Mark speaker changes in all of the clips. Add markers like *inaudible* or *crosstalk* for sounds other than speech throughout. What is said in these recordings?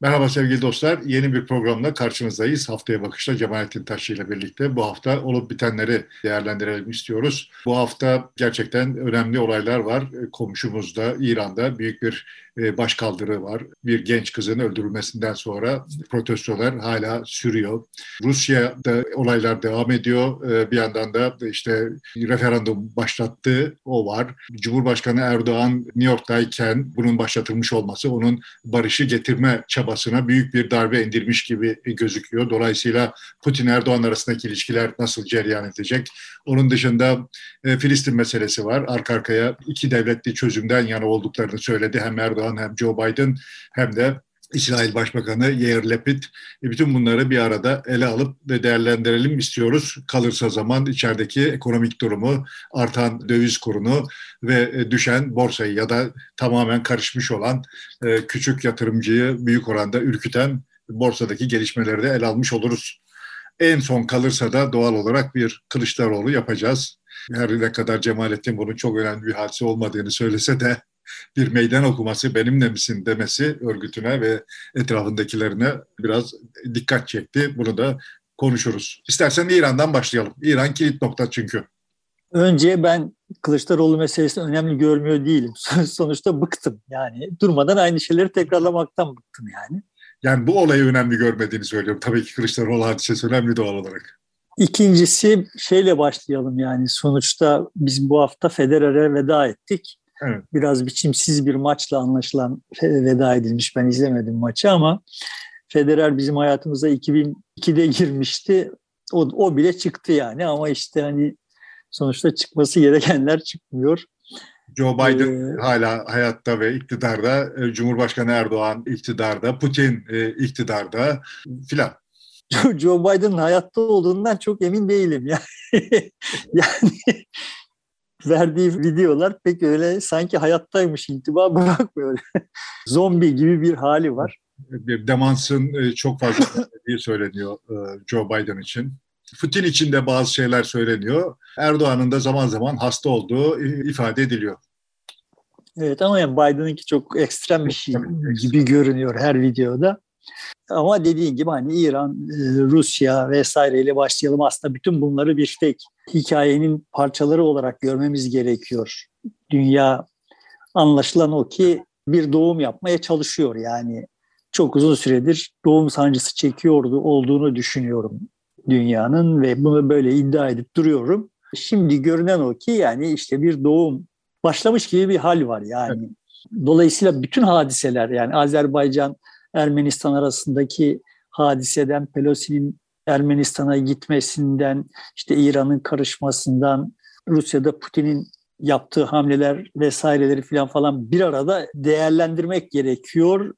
Speaker 1: Merhaba sevgili dostlar. Yeni bir programla karşınızdayız. Haftaya Bakış'ta Cemalettin Taşçı ile birlikte bu hafta olup bitenleri değerlendirelim istiyoruz. Bu hafta gerçekten önemli olaylar var. Komşumuzda İran'da büyük bir e, başkaldırı var. Bir genç kızın öldürülmesinden sonra protestolar hala sürüyor. Rusya'da olaylar devam ediyor. E, bir yandan da işte referandum başlattığı o var. Cumhurbaşkanı Erdoğan New York'tayken bunun başlatılmış olması onun barışı getirme çabasına büyük bir darbe indirmiş gibi gözüküyor. Dolayısıyla Putin-Erdoğan arasındaki ilişkiler nasıl cereyan edecek? Onun dışında e, Filistin meselesi var. Arka arkaya iki devletli çözümden yana olduklarını söyledi hem Erdoğan hem Joe Biden hem de İsrail Başbakanı Yair Lapid e, bütün bunları bir arada ele alıp ve değerlendirelim istiyoruz. Kalırsa zaman içerideki ekonomik durumu, artan döviz kurunu ve e, düşen borsayı ya da tamamen karışmış olan e, küçük yatırımcıyı büyük oranda ürküten borsadaki gelişmeleri de ele almış oluruz. En son kalırsa da doğal olarak bir Kılıçdaroğlu yapacağız. Her ne kadar Cemalettin bunun çok önemli bir hadise olmadığını söylese de bir meydan okuması benimle misin demesi örgütüne ve etrafındakilerine biraz dikkat çekti. Bunu da konuşuruz. İstersen İran'dan başlayalım. İran kilit nokta çünkü.
Speaker 2: Önce ben Kılıçdaroğlu meselesini önemli görmüyor değilim. *laughs* Sonuçta bıktım yani. Durmadan aynı şeyleri tekrarlamaktan bıktım yani.
Speaker 1: Yani bu olayı önemli görmediğini söylüyorum. Tabii ki Kılıçdaroğlu hadisesi önemli doğal olarak.
Speaker 2: İkincisi şeyle başlayalım yani sonuçta biz bu hafta Federer'e veda ettik. Evet. Biraz biçimsiz bir maçla anlaşılan veda edilmiş. Ben izlemedim maçı ama Federer bizim hayatımıza 2002'de girmişti. O, o bile çıktı yani ama işte hani sonuçta çıkması gerekenler çıkmıyor.
Speaker 1: Joe Biden ee, hala hayatta ve iktidarda, e, Cumhurbaşkanı Erdoğan iktidarda, Putin e, iktidarda filan. *laughs*
Speaker 2: Joe Biden'ın hayatta olduğundan çok emin değilim *laughs* yani. yani verdiği videolar pek öyle sanki hayattaymış intiba bırakmıyor. *laughs* Zombi gibi bir hali var.
Speaker 1: Demansın e, çok fazla diye söyleniyor e, Joe Biden için. Putin için de bazı şeyler söyleniyor. Erdoğan'ın da zaman zaman hasta olduğu ifade ediliyor.
Speaker 2: Evet ama yani Biden'ınki çok ekstrem bir şey gibi görünüyor her videoda. Ama dediğin gibi hani İran, e, Rusya vesaireyle başlayalım. Aslında bütün bunları bir tek hikayenin parçaları olarak görmemiz gerekiyor. Dünya anlaşılan o ki bir doğum yapmaya çalışıyor. Yani çok uzun süredir doğum sancısı çekiyordu olduğunu düşünüyorum dünyanın ve bunu böyle iddia edip duruyorum. Şimdi görünen o ki yani işte bir doğum başlamış gibi bir hal var yani. Dolayısıyla bütün hadiseler yani Azerbaycan Ermenistan arasındaki hadiseden, Pelosi'nin Ermenistan'a gitmesinden, işte İran'ın karışmasından, Rusya'da Putin'in yaptığı hamleler vesaireleri falan falan bir arada değerlendirmek gerekiyor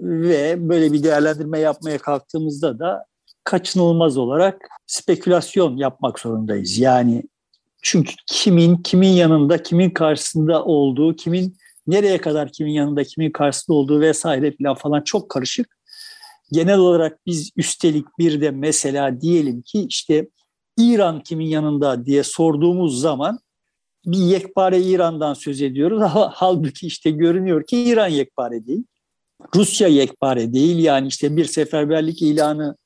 Speaker 2: ve böyle bir değerlendirme yapmaya kalktığımızda da kaçınılmaz olarak spekülasyon yapmak zorundayız. Yani çünkü kimin kimin yanında, kimin karşısında olduğu, kimin nereye kadar kimin yanında kimin karşısında olduğu vesaire falan çok karışık. Genel olarak biz üstelik bir de mesela diyelim ki işte İran kimin yanında diye sorduğumuz zaman bir yekpare İran'dan söz ediyoruz. *laughs* Halbuki işte görünüyor ki İran yekpare değil. Rusya yekpare değil. Yani işte bir seferberlik ilanı,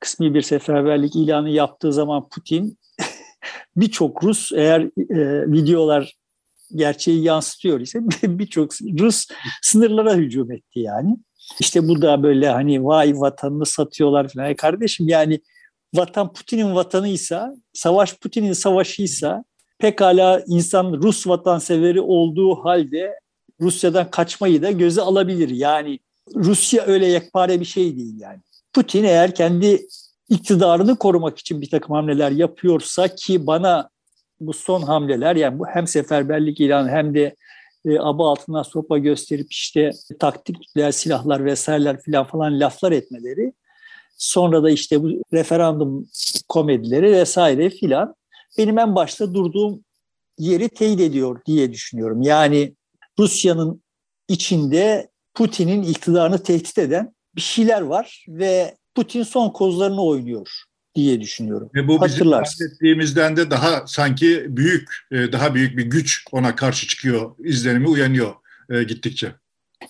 Speaker 2: kısmi bir seferberlik ilanı yaptığı zaman Putin *laughs* birçok Rus eğer e, videolar gerçeği yansıtıyor ise *laughs* birçok Rus sınırlara hücum etti yani. İşte bu da böyle hani vay vatanını satıyorlar falan. E kardeşim yani vatan Putin'in vatanıysa, savaş Putin'in savaşıysa pekala insan Rus vatanseveri olduğu halde Rusya'dan kaçmayı da göze alabilir. Yani Rusya öyle yekpare bir şey değil yani. Putin eğer kendi iktidarını korumak için bir takım hamleler yapıyorsa ki bana bu son hamleler yani bu hem seferberlik ilanı hem de e, aba altına sopa gösterip işte taktik silahlar vesaireler filan falan laflar etmeleri sonra da işte bu referandum komedileri vesaire filan benim en başta durduğum yeri teyit ediyor diye düşünüyorum. Yani Rusya'nın içinde Putin'in iktidarını tehdit eden bir şeyler var ve Putin son kozlarını oynuyor diye düşünüyorum.
Speaker 1: Ve bu bizim bahsettiğimizden de daha sanki büyük, e, daha büyük bir güç ona karşı çıkıyor, izlenimi uyanıyor e, gittikçe.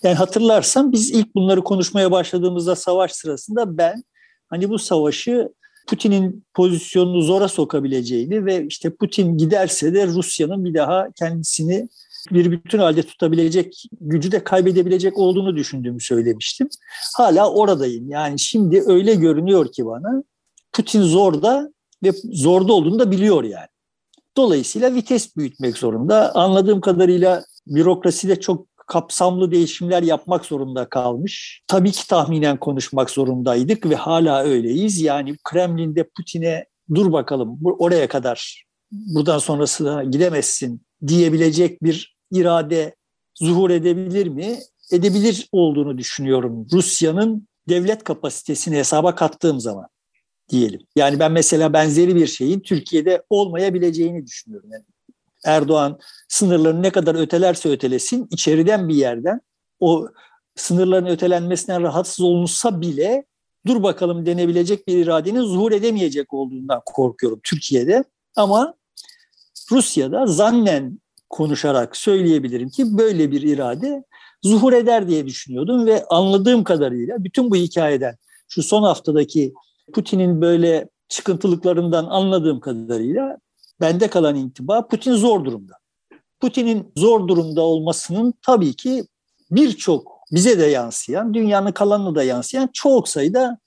Speaker 2: Yani hatırlarsan biz ilk bunları konuşmaya başladığımızda savaş sırasında ben hani bu savaşı Putin'in pozisyonunu zora sokabileceğini ve işte Putin giderse de Rusya'nın bir daha kendisini bir bütün halde tutabilecek gücü de kaybedebilecek olduğunu düşündüğümü söylemiştim. Hala oradayım. Yani şimdi öyle görünüyor ki bana Putin zorda ve zorda olduğunu da biliyor yani. Dolayısıyla vites büyütmek zorunda. Anladığım kadarıyla bürokrasi de çok kapsamlı değişimler yapmak zorunda kalmış. Tabii ki tahminen konuşmak zorundaydık ve hala öyleyiz. Yani Kremlin'de Putin'e dur bakalım oraya kadar buradan sonrasına gidemezsin diyebilecek bir irade zuhur edebilir mi? Edebilir olduğunu düşünüyorum. Rusya'nın devlet kapasitesini hesaba kattığım zaman diyelim. Yani ben mesela benzeri bir şeyin Türkiye'de olmayabileceğini düşünüyorum. Yani Erdoğan sınırlarını ne kadar ötelerse ötelesin içeriden bir yerden o sınırların ötelenmesinden rahatsız olunsa bile dur bakalım denebilecek bir iradenin zuhur edemeyecek olduğundan korkuyorum Türkiye'de. Ama Rusya'da zannen konuşarak söyleyebilirim ki böyle bir irade zuhur eder diye düşünüyordum ve anladığım kadarıyla bütün bu hikayeden şu son haftadaki Putin'in böyle çıkıntılıklarından anladığım kadarıyla bende kalan intiba Putin zor durumda. Putin'in zor durumda olmasının tabii ki birçok bize de yansıyan, dünyanın kalanına da yansıyan çok sayıda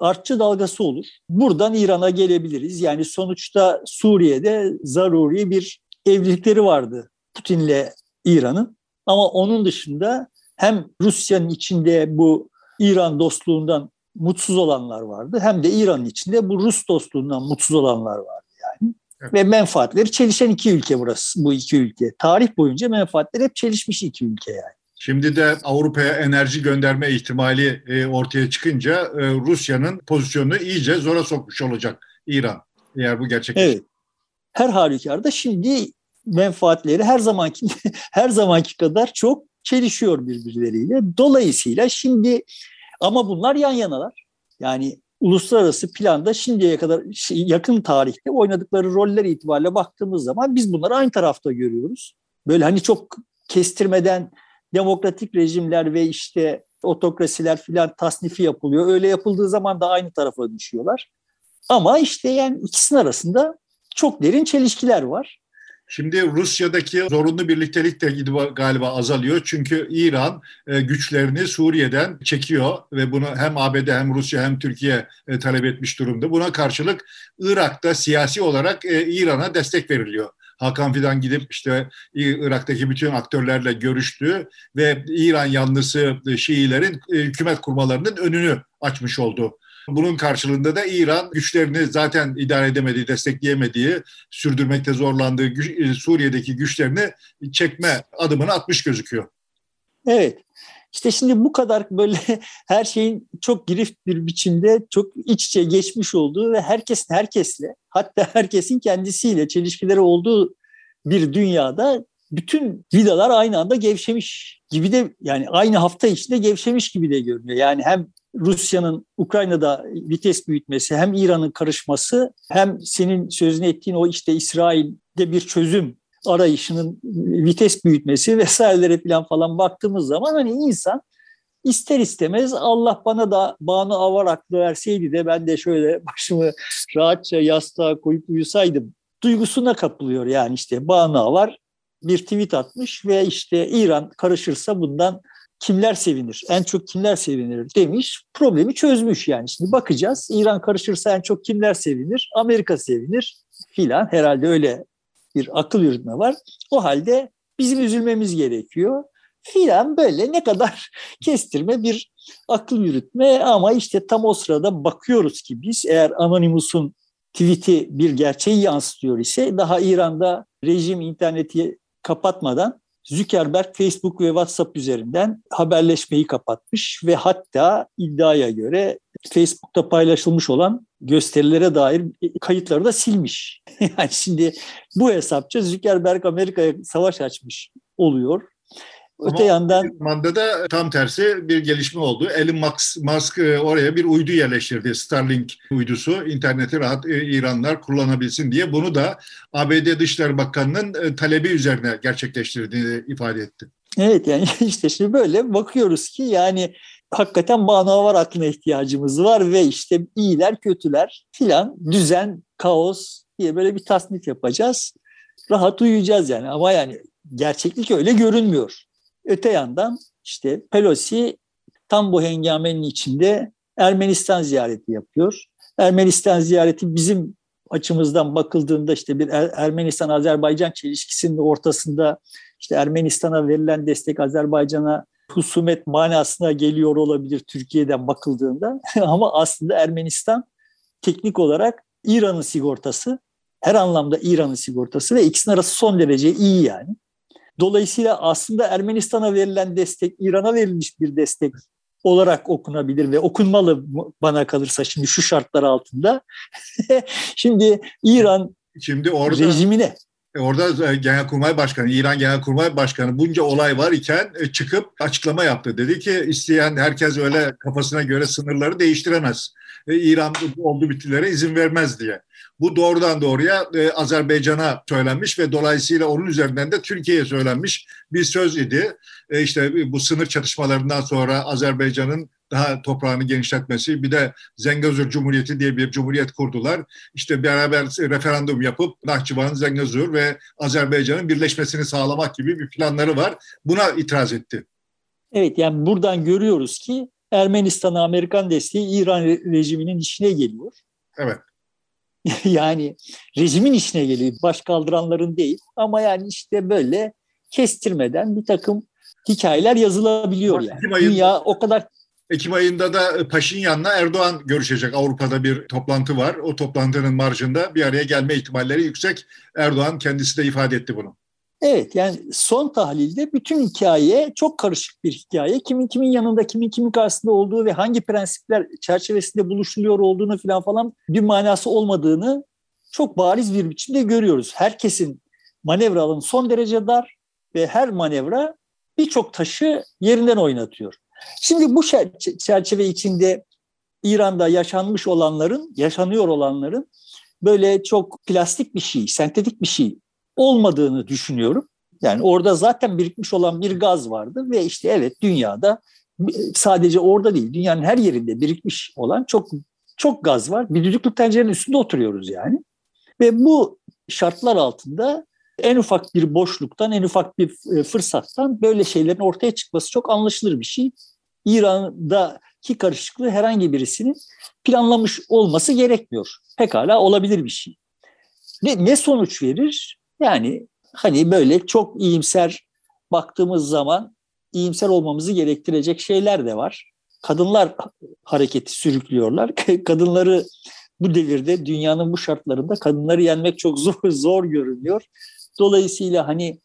Speaker 2: artçı dalgası olur. Buradan İran'a gelebiliriz. Yani sonuçta Suriye'de zaruri bir evlilikleri vardı Putin'le İran'ın. Ama onun dışında hem Rusya'nın içinde bu İran dostluğundan mutsuz olanlar vardı hem de İran'ın içinde bu Rus dostluğundan mutsuz olanlar vardı yani. Evet. Ve menfaatleri çelişen iki ülke burası, bu iki ülke. Tarih boyunca menfaatleri hep çelişmiş iki ülke yani.
Speaker 1: Şimdi de Avrupa'ya enerji gönderme ihtimali e, ortaya çıkınca e, Rusya'nın pozisyonunu iyice zora sokmuş olacak İran eğer bu gerçekleşir. Evet.
Speaker 2: Her halükarda şimdi menfaatleri her zamanki *laughs* her zamanki kadar çok çelişiyor birbirleriyle. Dolayısıyla şimdi ama bunlar yan yanalar. Yani uluslararası planda şimdiye kadar yakın tarihte oynadıkları roller itibariyle baktığımız zaman biz bunları aynı tarafta görüyoruz. Böyle hani çok kestirmeden demokratik rejimler ve işte otokrasiler filan tasnifi yapılıyor. Öyle yapıldığı zaman da aynı tarafa düşüyorlar. Ama işte yani ikisinin arasında çok derin çelişkiler var.
Speaker 1: Şimdi Rusya'daki zorunlu birliktelik de galiba azalıyor. Çünkü İran e, güçlerini Suriye'den çekiyor ve bunu hem ABD hem Rusya hem Türkiye e, talep etmiş durumda. Buna karşılık Irak'ta siyasi olarak e, İran'a destek veriliyor. Hakan Fidan gidip işte Irak'taki bütün aktörlerle görüştü ve İran yanlısı Şiilerin hükümet kurmalarının önünü açmış oldu. Bunun karşılığında da İran güçlerini zaten idare edemediği, destekleyemediği, sürdürmekte zorlandığı e, Suriye'deki güçlerini çekme adımını atmış gözüküyor.
Speaker 2: Evet. İşte şimdi bu kadar böyle *laughs* her şeyin çok girift bir biçimde çok iç içe geçmiş olduğu ve herkesin herkesle hatta *laughs* herkesin kendisiyle çelişkileri olduğu bir dünyada bütün vidalar aynı anda gevşemiş gibi de yani aynı hafta içinde gevşemiş gibi de görünüyor. Yani hem Rusya'nın Ukrayna'da vites büyütmesi, hem İran'ın karışması, hem senin sözünü ettiğin o işte İsrail'de bir çözüm arayışının vites büyütmesi vesairelere falan falan baktığımız zaman hani insan ister istemez Allah bana da Banu Avar aklı verseydi de ben de şöyle başımı rahatça yastığa koyup uyusaydım duygusuna kapılıyor yani işte Banu Avar bir tweet atmış ve işte İran karışırsa bundan kimler sevinir, en çok kimler sevinir demiş. Problemi çözmüş yani. Şimdi bakacağız. İran karışırsa en çok kimler sevinir? Amerika sevinir filan. Herhalde öyle bir akıl yürütme var. O halde bizim üzülmemiz gerekiyor filan böyle ne kadar *laughs* kestirme bir akıl yürütme ama işte tam o sırada bakıyoruz ki biz eğer Anonymous'un tweet'i bir gerçeği yansıtıyor ise daha İran'da rejim interneti kapatmadan Zuckerberg Facebook ve WhatsApp üzerinden haberleşmeyi kapatmış ve hatta iddiaya göre Facebook'ta paylaşılmış olan gösterilere dair kayıtları da silmiş. *laughs* yani şimdi bu hesapça Zuckerberg Amerika'ya savaş açmış oluyor. Öte Ama yandan
Speaker 1: zamanda da tam tersi bir gelişme oldu. Elon Musk e, oraya bir uydu yerleştirdi. Starlink uydusu interneti rahat e, İranlar kullanabilsin diye. Bunu da ABD Dışişleri Bakanı'nın e, talebi üzerine gerçekleştirdiğini ifade etti.
Speaker 2: Evet yani *laughs* işte şimdi böyle bakıyoruz ki yani hakikaten manavar aklına ihtiyacımız var ve işte iyiler kötüler filan düzen, kaos diye böyle bir tasnif yapacağız. Rahat uyuyacağız yani ama yani gerçeklik öyle görünmüyor. Öte yandan işte Pelosi tam bu hengamenin içinde Ermenistan ziyareti yapıyor. Ermenistan ziyareti bizim açımızdan bakıldığında işte bir er-, Ermenistan-Azerbaycan çelişkisinin ortasında işte Ermenistan'a verilen destek Azerbaycan'a husumet manasına geliyor olabilir Türkiye'den bakıldığında *laughs* ama aslında Ermenistan teknik olarak İran'ın sigortası her anlamda İran'ın sigortası ve ikisinin arası son derece iyi yani. Dolayısıyla aslında Ermenistan'a verilen destek İran'a verilmiş bir destek olarak okunabilir ve okunmalı bana kalırsa şimdi şu şartlar altında. *laughs* şimdi İran şimdi orada, rejimine
Speaker 1: e, Orada e, Genelkurmay Başkanı, İran Genelkurmay Başkanı bunca olay var iken e, çıkıp açıklama yaptı. Dedi ki isteyen herkes öyle kafasına göre sınırları değiştiremez. İran oldu bitilere izin vermez diye. Bu doğrudan doğruya e, Azerbaycan'a söylenmiş ve dolayısıyla onun üzerinden de Türkiye'ye söylenmiş bir söz idi. E, işte bu sınır çatışmalarından sonra Azerbaycan'ın daha toprağını genişletmesi, bir de Zengezur Cumhuriyeti diye bir cumhuriyet kurdular. İşte beraber referandum yapıp Nahçıvan, Zengezur ve Azerbaycan'ın birleşmesini sağlamak gibi bir planları var. Buna itiraz etti.
Speaker 2: Evet yani buradan görüyoruz ki Ermenistan'a Amerikan desteği İran rejiminin işine geliyor.
Speaker 1: Evet. *laughs*
Speaker 2: yani rejimin işine geliyor. Baş kaldıranların değil. Ama yani işte böyle kestirmeden bir takım hikayeler yazılabiliyor yani. Ekim ayında, Dünya o kadar
Speaker 1: Ekim ayında da Paşinyan'la Erdoğan görüşecek. Avrupa'da bir toplantı var. O toplantının marjında bir araya gelme ihtimalleri yüksek. Erdoğan kendisi de ifade etti bunu.
Speaker 2: Evet yani son tahlilde bütün hikaye çok karışık bir hikaye. Kimin kimin yanında, kimin kimin karşısında olduğu ve hangi prensipler çerçevesinde buluşuluyor olduğunu falan falan bir manası olmadığını çok bariz bir biçimde görüyoruz. Herkesin manevra alanı son derece dar ve her manevra birçok taşı yerinden oynatıyor. Şimdi bu çerçeve içinde İran'da yaşanmış olanların, yaşanıyor olanların böyle çok plastik bir şey, sentetik bir şey olmadığını düşünüyorum. Yani orada zaten birikmiş olan bir gaz vardı ve işte evet dünyada sadece orada değil dünyanın her yerinde birikmiş olan çok çok gaz var. Bir düdüklü tencerenin üstünde oturuyoruz yani. Ve bu şartlar altında en ufak bir boşluktan, en ufak bir e, fırsattan böyle şeylerin ortaya çıkması çok anlaşılır bir şey. İran'daki karışıklığı herhangi birisinin planlamış olması gerekmiyor. Pekala olabilir bir şey. Ne, ne sonuç verir? Yani hani böyle çok iyimser baktığımız zaman iyimser olmamızı gerektirecek şeyler de var. Kadınlar hareketi sürüklüyorlar. *laughs* Kadınları bu devirde dünyanın bu şartlarında kadınları yenmek çok *laughs* zor zor görünüyor. Dolayısıyla hani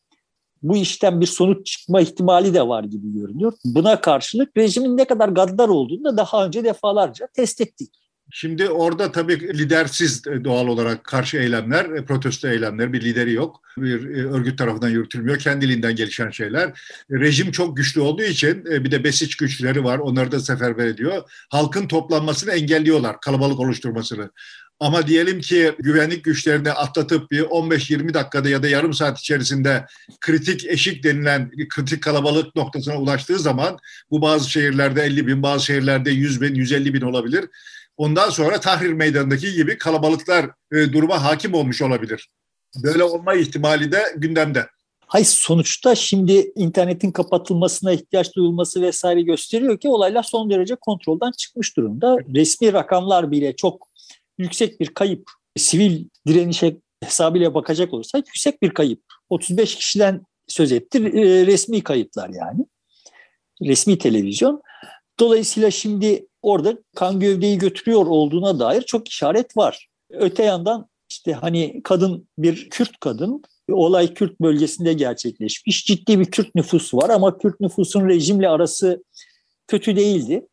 Speaker 2: bu işten bir sonuç çıkma ihtimali de var gibi görünüyor. Buna karşılık rejimin ne kadar gaddar olduğunu da daha önce defalarca test ettik.
Speaker 1: Şimdi orada tabii lidersiz e, doğal olarak karşı eylemler, e, protesto eylemler, bir lideri yok. Bir e, örgüt tarafından yürütülmüyor. Kendiliğinden gelişen şeyler. Rejim çok güçlü olduğu için bir de besiç güçleri var. Onları da seferber ediyor. Halkın toplanmasını engelliyorlar, kalabalık oluşturmasını. Ama diyelim ki güvenlik güçlerini atlatıp bir 15-20 dakikada ya da yarım saat içerisinde kritik eşik denilen kritik kalabalık noktasına ulaştığı zaman bu bazı şehirlerde 50 bin, bazı şehirlerde 100 bin, 150 bin olabilir ondan sonra Tahrir Meydanı'ndaki gibi kalabalıklar e, duruma hakim olmuş olabilir. Böyle olma ihtimali de gündemde.
Speaker 2: Hayır sonuçta şimdi internetin kapatılmasına ihtiyaç duyulması vesaire gösteriyor ki olaylar son derece kontrolden çıkmış durumda. Resmi rakamlar bile çok yüksek bir kayıp. Sivil direnişe hesabıyla bakacak olursak yüksek bir kayıp. 35 kişiden söz etti resmi kayıtlar yani. Resmi televizyon. Dolayısıyla şimdi orada kan gövdeyi götürüyor olduğuna dair çok işaret var. Öte yandan işte hani kadın bir Kürt kadın olay Kürt bölgesinde gerçekleşmiş. Ciddi bir Kürt nüfusu var ama Kürt nüfusun rejimle arası kötü değildi.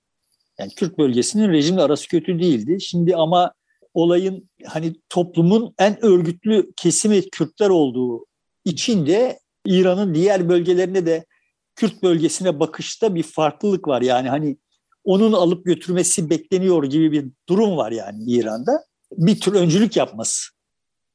Speaker 2: Yani Kürt bölgesinin rejimle arası kötü değildi. Şimdi ama olayın hani toplumun en örgütlü kesimi Kürtler olduğu için de İran'ın diğer bölgelerinde de Kürt bölgesine bakışta bir farklılık var. Yani hani onun alıp götürmesi bekleniyor gibi bir durum var yani İran'da. Bir tür öncülük yapması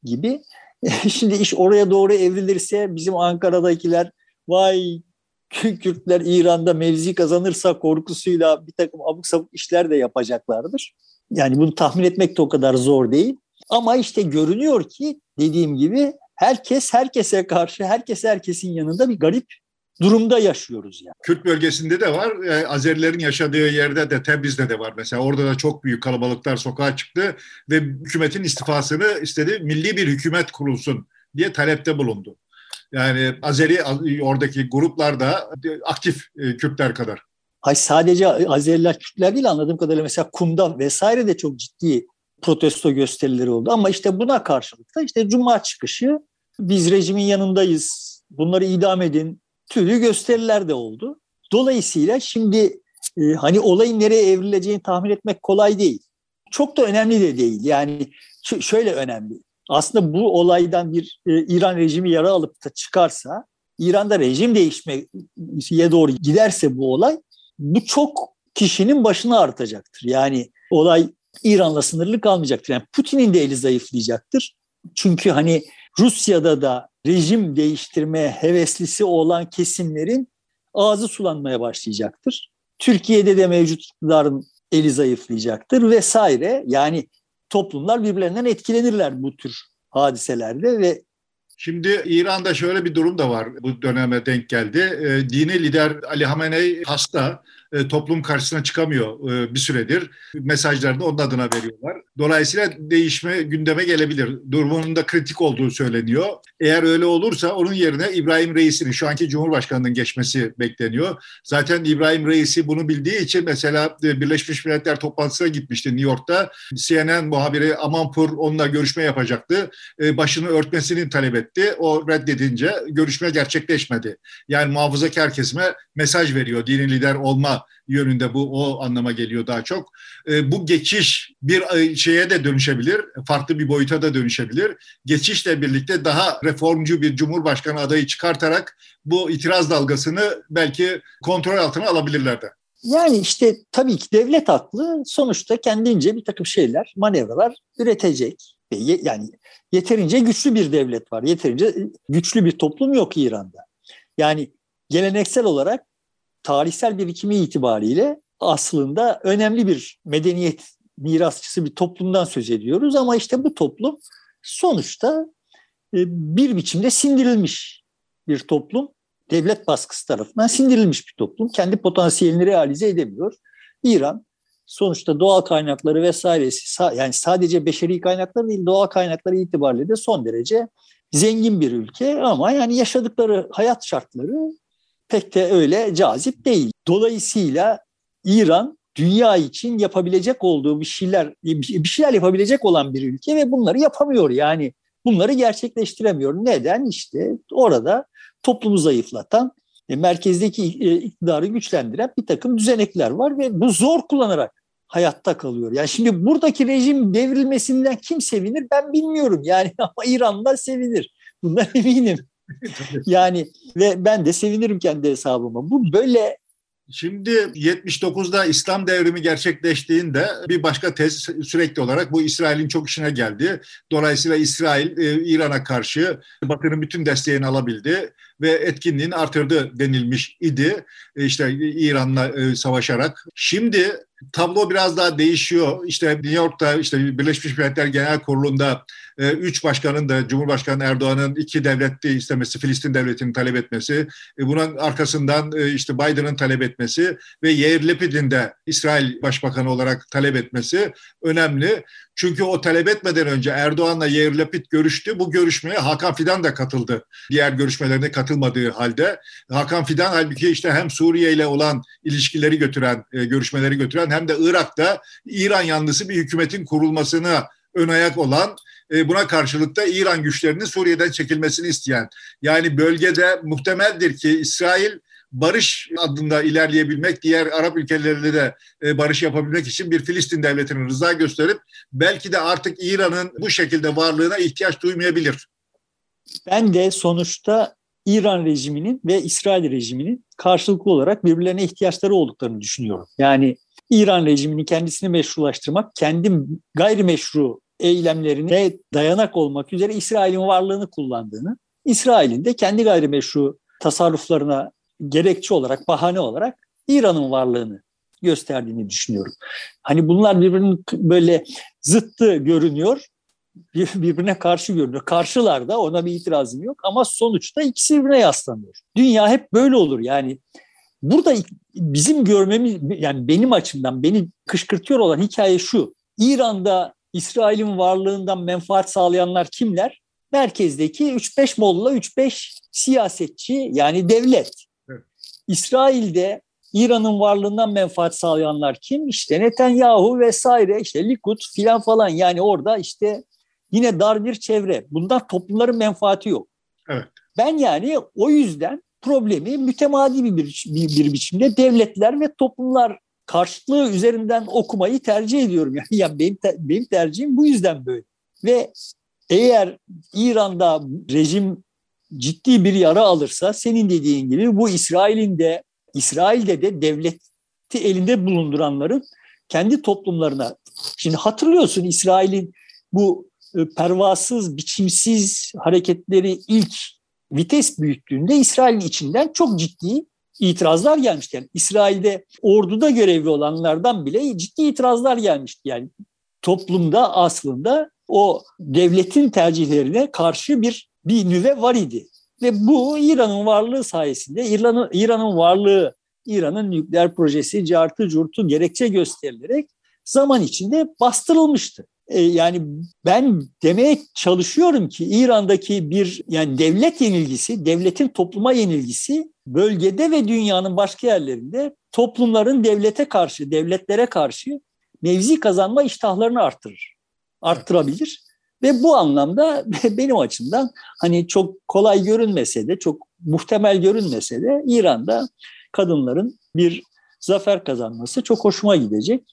Speaker 2: gibi. *laughs* Şimdi iş oraya doğru evrilirse bizim Ankara'dakiler vay Kürtler İran'da mevzi kazanırsa korkusuyla bir takım abuk sabuk işler de yapacaklardır. Yani bunu tahmin etmek de o kadar zor değil. Ama işte görünüyor ki dediğim gibi herkes herkese karşı, herkes herkesin yanında bir garip durumda yaşıyoruz yani.
Speaker 1: Kürt bölgesinde de var. E, Azerilerin yaşadığı yerde de Tebriz'de de var. Mesela orada da çok büyük kalabalıklar sokağa çıktı ve hükümetin istifasını istedi. Milli bir hükümet kurulsun diye talepte bulundu. Yani Azeri oradaki gruplar da aktif e, Kürtler kadar.
Speaker 2: Hayır sadece Azeriler Kürtler değil anladığım kadarıyla mesela Kum'da vesaire de çok ciddi protesto gösterileri oldu. Ama işte buna karşılık da işte Cuma çıkışı biz rejimin yanındayız, bunları idam edin türlü gösteriler de oldu. Dolayısıyla şimdi e, hani olayın nereye evrileceğini tahmin etmek kolay değil. Çok da önemli de değil. Yani şöyle önemli. Aslında bu olaydan bir e, İran rejimi yara alıp da çıkarsa, İran'da rejim değişmeye doğru giderse bu olay, bu çok kişinin başına artacaktır. Yani olay İran'la sınırlı kalmayacaktır. Yani Putin'in de eli zayıflayacaktır. Çünkü hani Rusya'da da rejim değiştirmeye heveslisi olan kesimlerin ağzı sulanmaya başlayacaktır. Türkiye'de de mevcut iktidarın eli zayıflayacaktır vesaire. Yani toplumlar birbirlerinden etkilenirler bu tür hadiselerde ve
Speaker 1: Şimdi İran'da şöyle bir durum da var bu döneme denk geldi. E, dini lider Ali Hamenei hasta e, toplum karşısına çıkamıyor e, bir süredir. Mesajlarını onun adına veriyorlar. Dolayısıyla değişme gündeme gelebilir. Durumunun da kritik olduğu söyleniyor. Eğer öyle olursa onun yerine İbrahim Reis'in şu anki Cumhurbaşkanı'nın geçmesi bekleniyor. Zaten İbrahim Reis'i bunu bildiği için mesela e, Birleşmiş Milletler toplantısına gitmişti New York'ta. CNN muhabiri Amanpur onunla görüşme yapacaktı. Başını örtmesini talep etti. O reddedince görüşme gerçekleşmedi. Yani muhafazakar kesime mesaj veriyor dini lider olma yönünde bu o anlama geliyor daha çok. E, bu geçiş bir e, şeye de dönüşebilir, farklı bir boyuta da dönüşebilir. Geçişle birlikte daha reformcu bir cumhurbaşkanı adayı çıkartarak bu itiraz dalgasını belki kontrol altına alabilirler de.
Speaker 2: Yani işte tabii ki devlet haklı sonuçta kendince bir takım şeyler, manevralar üretecek. Yani yeterince güçlü bir devlet var, yeterince güçlü bir toplum yok İran'da. Yani geleneksel olarak tarihsel birikimi itibariyle aslında önemli bir medeniyet mirasçısı bir toplumdan söz ediyoruz ama işte bu toplum sonuçta e, bir biçimde sindirilmiş bir toplum. Devlet baskısı tarafından sindirilmiş bir toplum. Kendi potansiyelini realize edemiyor. İran sonuçta doğal kaynakları vesairesi yani sadece beşeri kaynakları değil doğal kaynakları itibariyle de son derece zengin bir ülke ama yani yaşadıkları hayat şartları pek de öyle cazip değil. Dolayısıyla İran dünya için yapabilecek olduğu bir şeyler bir şeyler yapabilecek olan bir ülke ve bunları yapamıyor. Yani bunları gerçekleştiremiyor. Neden? İşte orada toplumu zayıflatan, e, merkezdeki e, iktidarı güçlendiren bir takım düzenekler var ve bu zor kullanarak hayatta kalıyor. Yani şimdi buradaki rejim devrilmesinden kim sevinir ben bilmiyorum. Yani *laughs* ama İran'da sevinir. Bundan *laughs* eminim *laughs* yani ve ben de sevinirim kendi hesabıma. Bu böyle
Speaker 1: Şimdi 79'da İslam devrimi gerçekleştiğinde bir başka tez sürekli olarak bu İsrail'in çok işine geldi. Dolayısıyla İsrail e, İran'a karşı Batı'nın bütün desteğini alabildi ve etkinliğini artırdı denilmiş idi. E, işte İran'la e, savaşarak. Şimdi tablo biraz daha değişiyor. İşte New York'ta işte Birleşmiş Milletler Genel Kurulu'nda e, üç başkanın da Cumhurbaşkanı Erdoğan'ın iki devletli istemesi, Filistin devletini talep etmesi, bunun arkasından işte Biden'ın talep etmesi ve Yair Lapid'in de İsrail Başbakanı olarak talep etmesi önemli. Çünkü o talep etmeden önce Erdoğan'la Yair Lapid görüştü. Bu görüşmeye Hakan Fidan da katıldı. Diğer görüşmelerine katılmadığı halde. Hakan Fidan halbuki işte hem Suriye ile olan ilişkileri götüren, görüşmeleri götüren hem de Irak'ta İran yanlısı bir hükümetin kurulmasına ön ayak olan e, buna karşılık da İran güçlerinin Suriye'den çekilmesini isteyen. Yani bölgede muhtemeldir ki İsrail barış adında ilerleyebilmek, diğer Arap ülkeleriyle de e, barış yapabilmek için bir Filistin devletinin rıza gösterip belki de artık İran'ın bu şekilde varlığına ihtiyaç duymayabilir.
Speaker 2: Ben de sonuçta İran rejiminin ve İsrail rejiminin karşılıklı olarak birbirlerine ihtiyaçları olduklarını düşünüyorum. Yani İran rejimini kendisini meşrulaştırmak, kendi gayrimeşru eylemlerine dayanak olmak üzere İsrail'in varlığını kullandığını, İsrail'in de kendi gayrimeşru tasarruflarına gerekçe olarak, bahane olarak İran'ın varlığını gösterdiğini düşünüyorum. Hani bunlar birbirinin böyle zıttı görünüyor, birbirine karşı görünüyor. Karşılar da ona bir itirazım yok ama sonuçta ikisi birbirine yaslanıyor. Dünya hep böyle olur yani. Burada bizim görmemiz yani benim açımdan beni kışkırtıyor olan hikaye şu. İran'da İsrail'in varlığından menfaat sağlayanlar kimler? Merkezdeki 3-5 molla, 3-5 siyasetçi yani devlet. Evet. İsrail'de İran'ın varlığından menfaat sağlayanlar kim? İşte Netanyahu vesaire, işte Likud filan falan. Yani orada işte yine dar bir çevre. Bundan toplumların menfaati yok. Evet. Ben yani o yüzden problemi mütemadi bir, bir, bir biçimde devletler ve toplumlar karşılığı üzerinden okumayı tercih ediyorum. *laughs* Yani, yani benim, benim tercihim bu yüzden böyle. Ve eğer İran'da rejim ciddi bir yara alırsa senin dediğin gibi bu İsrail'in de İsrail'de de devleti elinde bulunduranların kendi toplumlarına şimdi hatırlıyorsun İsrail'in bu pervasız, biçimsiz hareketleri ilk vites büyüttüğünde İsrail'in içinden çok ciddi itirazlar gelmişti. Yani İsrail'de orduda görevli olanlardan bile ciddi itirazlar gelmişti. Yani toplumda aslında o devletin tercihlerine karşı bir bir nüve var idi. Ve bu İran'ın varlığı sayesinde İran'ın İran'ın varlığı, İran'ın nükleer projesi, cartı curtu gerekçe gösterilerek zaman içinde bastırılmıştı. E, yani ben demeye çalışıyorum ki İran'daki bir yani devlet yenilgisi, devletin topluma yenilgisi bölgede ve dünyanın başka yerlerinde toplumların devlete karşı, devletlere karşı mevzi kazanma iştahlarını arttırır. Arttırabilir. Ve bu anlamda *laughs* benim açımdan hani çok kolay görünmese de, çok muhtemel görünmese de İran'da kadınların bir zafer kazanması çok hoşuma gidecek.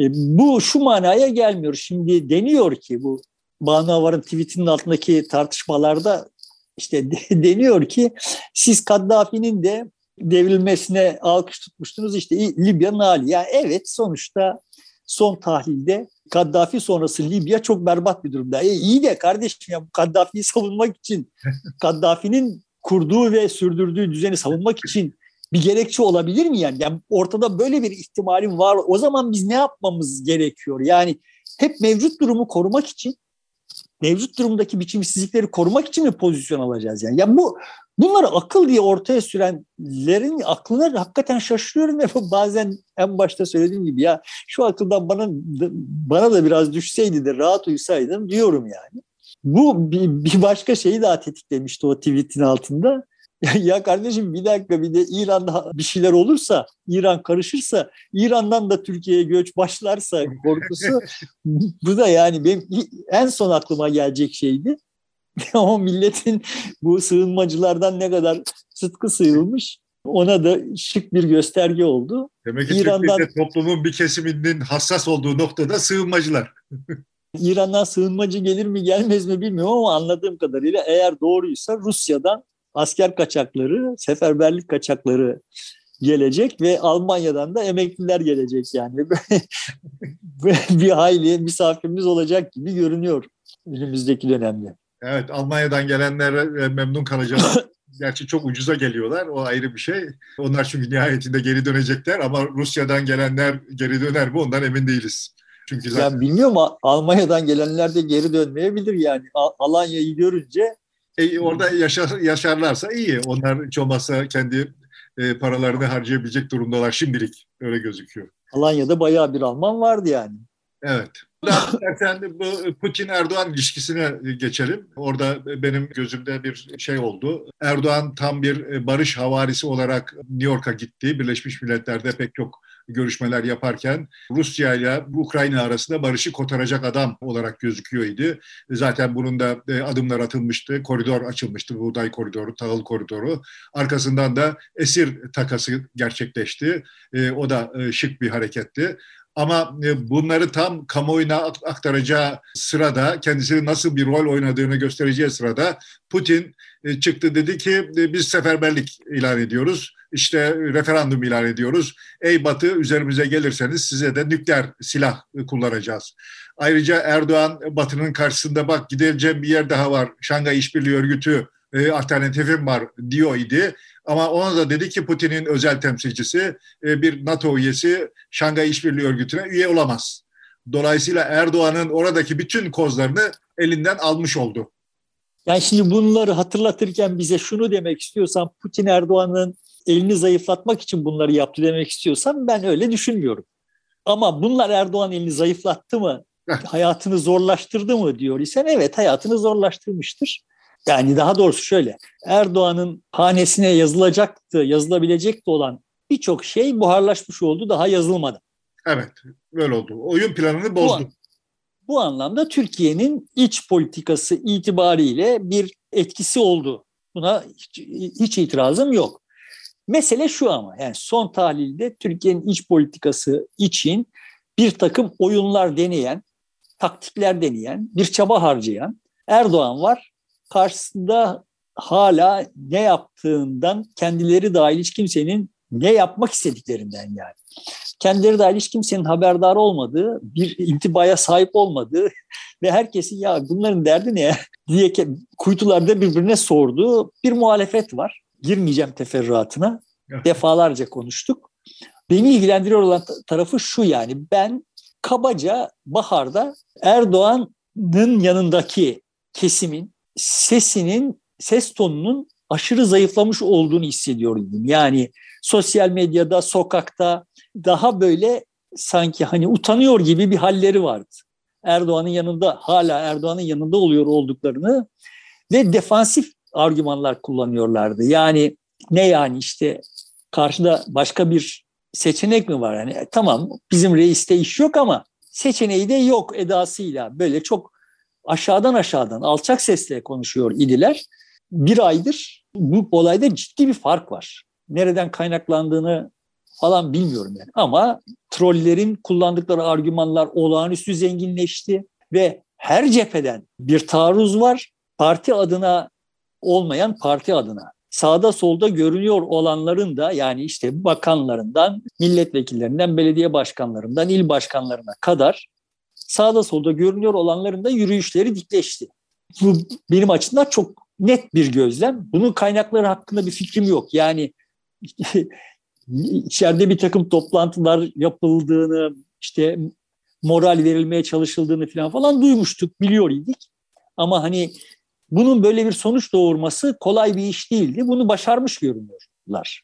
Speaker 2: E, bu şu manaya gelmiyor. Şimdi deniyor ki bu Banu Avar'ın tweetinin altındaki tartışmalarda işte *laughs* deniyor ki siz Kaddafi'nin de devrilmesine alkış tutmuştunuz işte Libya'nın hali. Yani evet sonuçta son tahlilde Kaddafi sonrası Libya çok berbat bir durumda. E, iyi de kardeşim ya Kaddafi'yi savunmak için *laughs* Kaddafi'nin kurduğu ve sürdürdüğü düzeni savunmak için bir gerekçe olabilir mi yani? yani? Ortada böyle bir ihtimalin var. O zaman biz ne yapmamız gerekiyor? Yani hep mevcut durumu korumak için mevcut durumdaki biçimsizlikleri korumak için mi pozisyon alacağız yani? Ya bu bunları akıl diye ortaya sürenlerin aklına hakikaten şaşırıyorum ve bazen en başta söylediğim gibi ya şu akıldan bana bana da biraz düşseydi de rahat uyusaydım diyorum yani. Bu bir, bir başka şeyi daha tetiklemişti o tweetin altında. *laughs* ya kardeşim bir dakika bir de İran'da bir şeyler olursa, İran karışırsa, İran'dan da Türkiye'ye göç başlarsa korkusu *laughs* bu da yani benim en son aklıma gelecek şeydi. *laughs* o milletin bu sığınmacılardan ne kadar sıtkı sığılmış ona da şık bir gösterge oldu.
Speaker 1: Demek ki İran'dan, Türkiye'de toplumun bir kesiminin hassas olduğu noktada sığınmacılar.
Speaker 2: İran'dan sığınmacı gelir mi gelmez mi bilmiyorum ama anladığım kadarıyla eğer doğruysa Rusya'dan asker kaçakları, seferberlik kaçakları gelecek ve Almanya'dan da emekliler gelecek yani. *laughs* bir hayli misafirimiz olacak gibi görünüyor önümüzdeki dönemde.
Speaker 1: Evet, Almanya'dan gelenler e, memnun kalacağız. *coughs* Gerçi çok ucuza geliyorlar, o ayrı bir şey. Onlar çünkü nihayetinde geri dönecekler ama Rusya'dan gelenler geri döner mi ondan emin değiliz.
Speaker 2: Çünkü zaten... Ya bilmiyorum Almanya'dan gelenler de geri dönmeyebilir yani. Alanya'yı görünce
Speaker 1: e, orada yaşar, yaşarlarsa iyi. Onlar hiç olmazsa kendi e, paralarını harcayabilecek durumdalar şimdilik. Öyle gözüküyor.
Speaker 2: Alanya'da bayağı bir Alman vardı yani.
Speaker 1: Evet. Zaten bu Putin-Erdoğan ilişkisine geçelim. Orada benim gözümde bir şey oldu. Erdoğan tam bir barış havarisi olarak New York'a gitti. Birleşmiş Milletler'de pek çok görüşmeler yaparken Rusya ile Ukrayna arasında barışı kotaracak adam olarak gözüküyor idi. Zaten bunun da e, adımlar atılmıştı. Koridor açılmıştı. Buğday koridoru, tahıl koridoru. Arkasından da esir takası gerçekleşti. E, o da e, şık bir hareketti. Ama bunları tam kamuoyuna aktaracağı sırada, kendisinin nasıl bir rol oynadığını göstereceği sırada Putin çıktı dedi ki e, biz seferberlik ilan ediyoruz. İşte referandum ilan ediyoruz. Ey Batı üzerimize gelirseniz size de nükleer silah kullanacağız. Ayrıca Erdoğan Batı'nın karşısında bak gideceğim bir yer daha var. Şangay İşbirliği Örgütü alternatifim var diyor idi. Ama ona da dedi ki Putin'in özel temsilcisi e, bir NATO üyesi Şangay İşbirliği Örgütü'ne üye olamaz. Dolayısıyla Erdoğan'ın oradaki bütün kozlarını elinden almış oldu.
Speaker 2: Yani şimdi bunları hatırlatırken bize şunu demek istiyorsan Putin Erdoğan'ın elini zayıflatmak için bunları yaptı demek istiyorsan ben öyle düşünmüyorum. Ama bunlar Erdoğan elini zayıflattı mı, hayatını zorlaştırdı mı diyor isen evet hayatını zorlaştırmıştır. Yani daha doğrusu şöyle, Erdoğan'ın hanesine yazılacaktı, yazılabilecekti olan birçok şey buharlaşmış oldu, daha yazılmadı.
Speaker 1: Evet, böyle oldu. Oyun planını bozdu.
Speaker 2: Bu, anlamda Türkiye'nin iç politikası itibariyle bir etkisi oldu. Buna hiç, hiç itirazım yok. Mesele şu ama yani son tahlilde Türkiye'nin iç politikası için bir takım oyunlar deneyen, taktikler deneyen, bir çaba harcayan Erdoğan var karşısında hala ne yaptığından kendileri dahil hiç kimsenin ne yapmak istediklerinden yani. Kendileri dahil hiç kimsenin haberdar olmadığı, bir intibaya sahip olmadığı ve herkesin ya bunların derdi ne diye kuytularda birbirine sorduğu bir muhalefet var. Girmeyeceğim teferruatına. Defalarca konuştuk. Beni ilgilendiriyor olan tarafı şu yani ben kabaca baharda Erdoğan'ın yanındaki kesimin sesinin, ses tonunun aşırı zayıflamış olduğunu hissediyorum. Yani sosyal medyada, sokakta daha böyle sanki hani utanıyor gibi bir halleri vardı. Erdoğan'ın yanında hala Erdoğan'ın yanında oluyor olduklarını ve defansif argümanlar kullanıyorlardı. Yani ne yani işte karşıda başka bir seçenek mi var? Yani tamam bizim reiste iş yok ama seçeneği de yok edasıyla böyle çok aşağıdan aşağıdan alçak sesle konuşuyor idiler. Bir aydır bu olayda ciddi bir fark var. Nereden kaynaklandığını falan bilmiyorum yani. Ama trollerin kullandıkları argümanlar olağanüstü zenginleşti ve her cepheden bir taarruz var. Parti adına olmayan parti adına. Sağda solda görünüyor olanların da yani işte bakanlarından, milletvekillerinden, belediye başkanlarından, il başkanlarına kadar sağda solda görünüyor olanların da yürüyüşleri dikleşti. Bu benim açımdan çok net bir gözlem. Bunun kaynakları hakkında bir fikrim yok. Yani içeride bir takım toplantılar yapıldığını, işte moral verilmeye çalışıldığını falan falan duymuştuk, biliyor idik. Ama hani bunun böyle bir sonuç doğurması kolay bir iş değildi. Bunu başarmış görünüyorlar.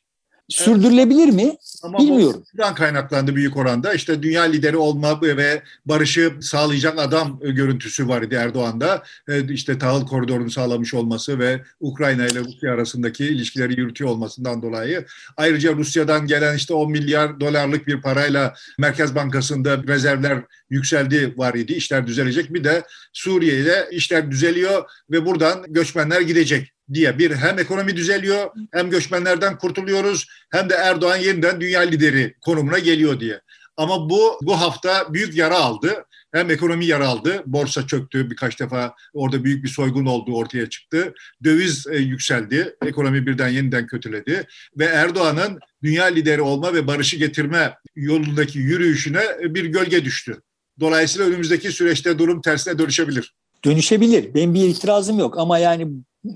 Speaker 2: Sürdürülebilir mi? Ama Bilmiyorum.
Speaker 1: Buradan kaynaklandı büyük oranda. İşte dünya lideri olma ve barışı sağlayacak adam görüntüsü var idi Erdoğan'da. E, işte tahıl koridorunu sağlamış olması ve Ukrayna ile Rusya arasındaki ilişkileri yürütüyor olmasından dolayı. Ayrıca Rusya'dan gelen işte 10 milyar dolarlık bir parayla Merkez Bankası'nda rezervler yükseldi var idi. İşler düzelecek. Bir de Suriye ile işler düzeliyor ve buradan göçmenler gidecek diye bir hem ekonomi düzeliyor hem göçmenlerden kurtuluyoruz hem de Erdoğan yeniden dünya lideri konumuna geliyor diye. Ama bu bu hafta büyük yara aldı. Hem ekonomi yara aldı, borsa çöktü birkaç defa orada büyük bir soygun olduğu ortaya çıktı. Döviz e, yükseldi, ekonomi birden yeniden kötüledi ve Erdoğan'ın dünya lideri olma ve barışı getirme yolundaki yürüyüşüne bir gölge düştü. Dolayısıyla önümüzdeki süreçte durum tersine dönüşebilir.
Speaker 2: Dönüşebilir. Benim bir itirazım yok ama yani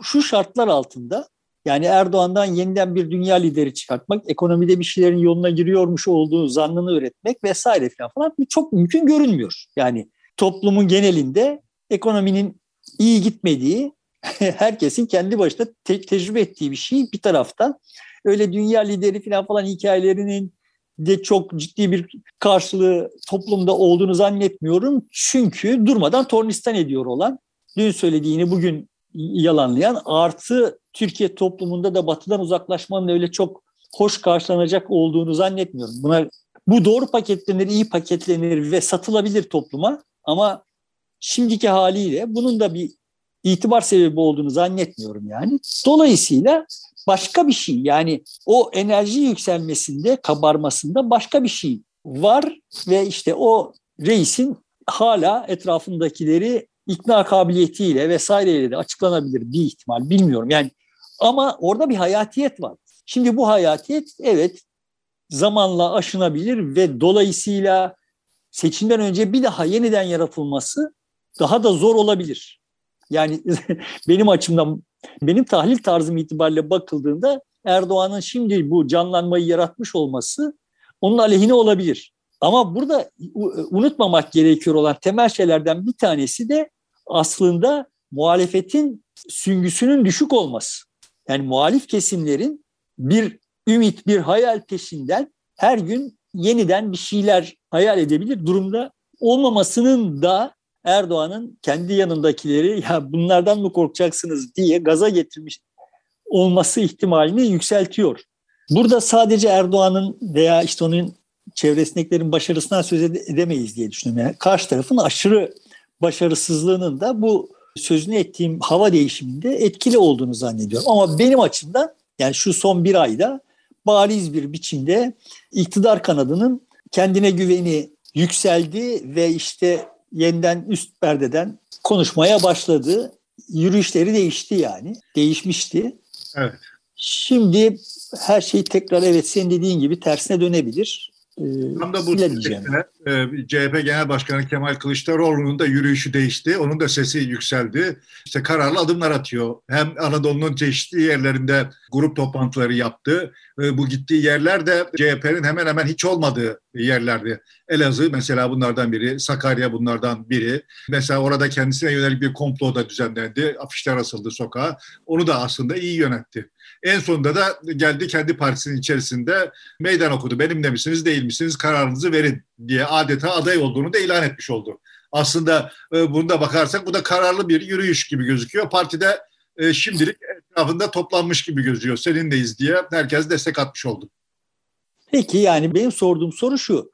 Speaker 2: şu şartlar altında yani Erdoğan'dan yeniden bir dünya lideri çıkartmak, ekonomide bir şeylerin yoluna giriyormuş olduğu zannını üretmek vesaire falan çok mümkün görünmüyor. Yani toplumun genelinde ekonominin iyi gitmediği, *laughs* herkesin kendi başına te- tecrübe ettiği bir şey bir taraftan. Öyle dünya lideri falan falan hikayelerinin de çok ciddi bir karşılığı toplumda olduğunu zannetmiyorum. Çünkü durmadan tornistan ediyor olan, dün söylediğini bugün yalanlayan artı Türkiye toplumunda da batıdan uzaklaşmanın öyle çok hoş karşılanacak olduğunu zannetmiyorum. Buna bu doğru paketlenir, iyi paketlenir ve satılabilir topluma ama şimdiki haliyle bunun da bir itibar sebebi olduğunu zannetmiyorum yani. Dolayısıyla başka bir şey yani o enerji yükselmesinde, kabarmasında başka bir şey var ve işte o reisin hala etrafındakileri ikna kabiliyetiyle vesaireyle de açıklanabilir bir ihtimal bilmiyorum. Yani ama orada bir hayatiyet var. Şimdi bu hayatiyet evet zamanla aşınabilir ve dolayısıyla seçimden önce bir daha yeniden yaratılması daha da zor olabilir. Yani *laughs* benim açımdan, benim tahlil tarzım itibariyle bakıldığında Erdoğan'ın şimdi bu canlanmayı yaratmış olması onun aleyhine olabilir. Ama burada unutmamak gerekiyor olan temel şeylerden bir tanesi de aslında muhalefetin süngüsünün düşük olması. Yani muhalif kesimlerin bir ümit, bir hayal peşinden her gün yeniden bir şeyler hayal edebilir durumda olmamasının da Erdoğan'ın kendi yanındakileri *laughs* ya bunlardan mı korkacaksınız diye gaza getirmiş olması ihtimalini yükseltiyor. Burada sadece Erdoğan'ın veya işte onun çevresindekilerin başarısından söz edemeyiz diye düşünüyorum. Yani karşı tarafın aşırı başarısızlığının da bu sözünü ettiğim hava değişiminde etkili olduğunu zannediyorum. Ama benim açımdan yani şu son bir ayda bariz bir biçimde iktidar kanadının kendine güveni yükseldi ve işte yeniden üst perdeden konuşmaya başladı. Yürüyüşleri değişti yani. Değişmişti.
Speaker 1: Evet.
Speaker 2: Şimdi her şey tekrar evet senin dediğin gibi tersine dönebilir.
Speaker 1: Ee, Tam da bu süreçte e, CHP Genel Başkanı Kemal Kılıçdaroğlu'nun da yürüyüşü değişti. Onun da sesi yükseldi. İşte kararlı adımlar atıyor. Hem Anadolu'nun çeşitli yerlerinde grup toplantıları yaptı. E, bu gittiği yerler de CHP'nin hemen hemen hiç olmadığı yerlerdi. Elazığ mesela bunlardan biri, Sakarya bunlardan biri. Mesela orada kendisine yönelik bir komplo da düzenlendi. Afişler asıldı sokağa. Onu da aslında iyi yönetti. En sonunda da geldi kendi partisinin içerisinde meydan okudu. Benimle misiniz değil misiniz kararınızı verin diye adeta aday olduğunu da ilan etmiş oldu. Aslında e, bunda bakarsak bu da kararlı bir yürüyüş gibi gözüküyor. Partide e, şimdilik etrafında toplanmış gibi gözüküyor. Seninleyiz diye herkes destek atmış oldu.
Speaker 2: Peki yani benim sorduğum soru şu.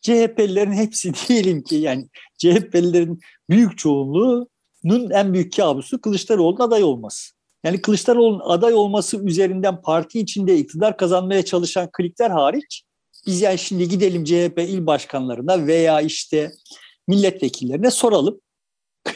Speaker 2: CHP'lilerin hepsi *laughs* diyelim ki yani CHP'lilerin büyük çoğunluğunun en büyük kabusu Kılıçdaroğlu'nun aday olması. Yani Kılıçdaroğlu'nun aday olması üzerinden parti içinde iktidar kazanmaya çalışan klikler hariç biz yani şimdi gidelim CHP il başkanlarına veya işte milletvekillerine soralım.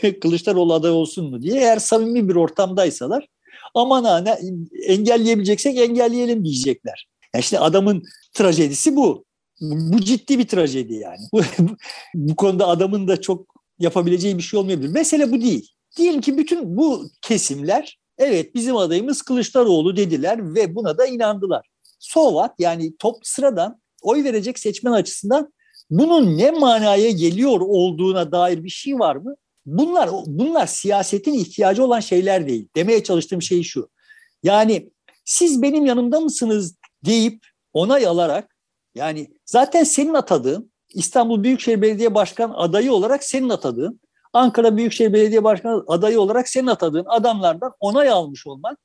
Speaker 2: *laughs* Kılıçdaroğlu aday olsun mu diye. Eğer samimi bir ortamdaysalar aman ha ne, engelleyebileceksek engelleyelim diyecekler. Yani işte adamın trajedisi bu. Bu ciddi bir trajedi yani. Bu, *laughs* bu konuda adamın da çok yapabileceği bir şey olmayabilir. Mesele bu değil. Diyelim ki bütün bu kesimler evet bizim adayımız Kılıçdaroğlu dediler ve buna da inandılar. So what? Yani top sıradan oy verecek seçmen açısından bunun ne manaya geliyor olduğuna dair bir şey var mı? Bunlar bunlar siyasetin ihtiyacı olan şeyler değil. Demeye çalıştığım şey şu. Yani siz benim yanımda mısınız deyip onay alarak yani zaten senin atadığın İstanbul Büyükşehir Belediye Başkan adayı olarak senin atadığın Ankara Büyükşehir Belediye Başkanı adayı olarak senin atadığın adamlardan onay almış olmak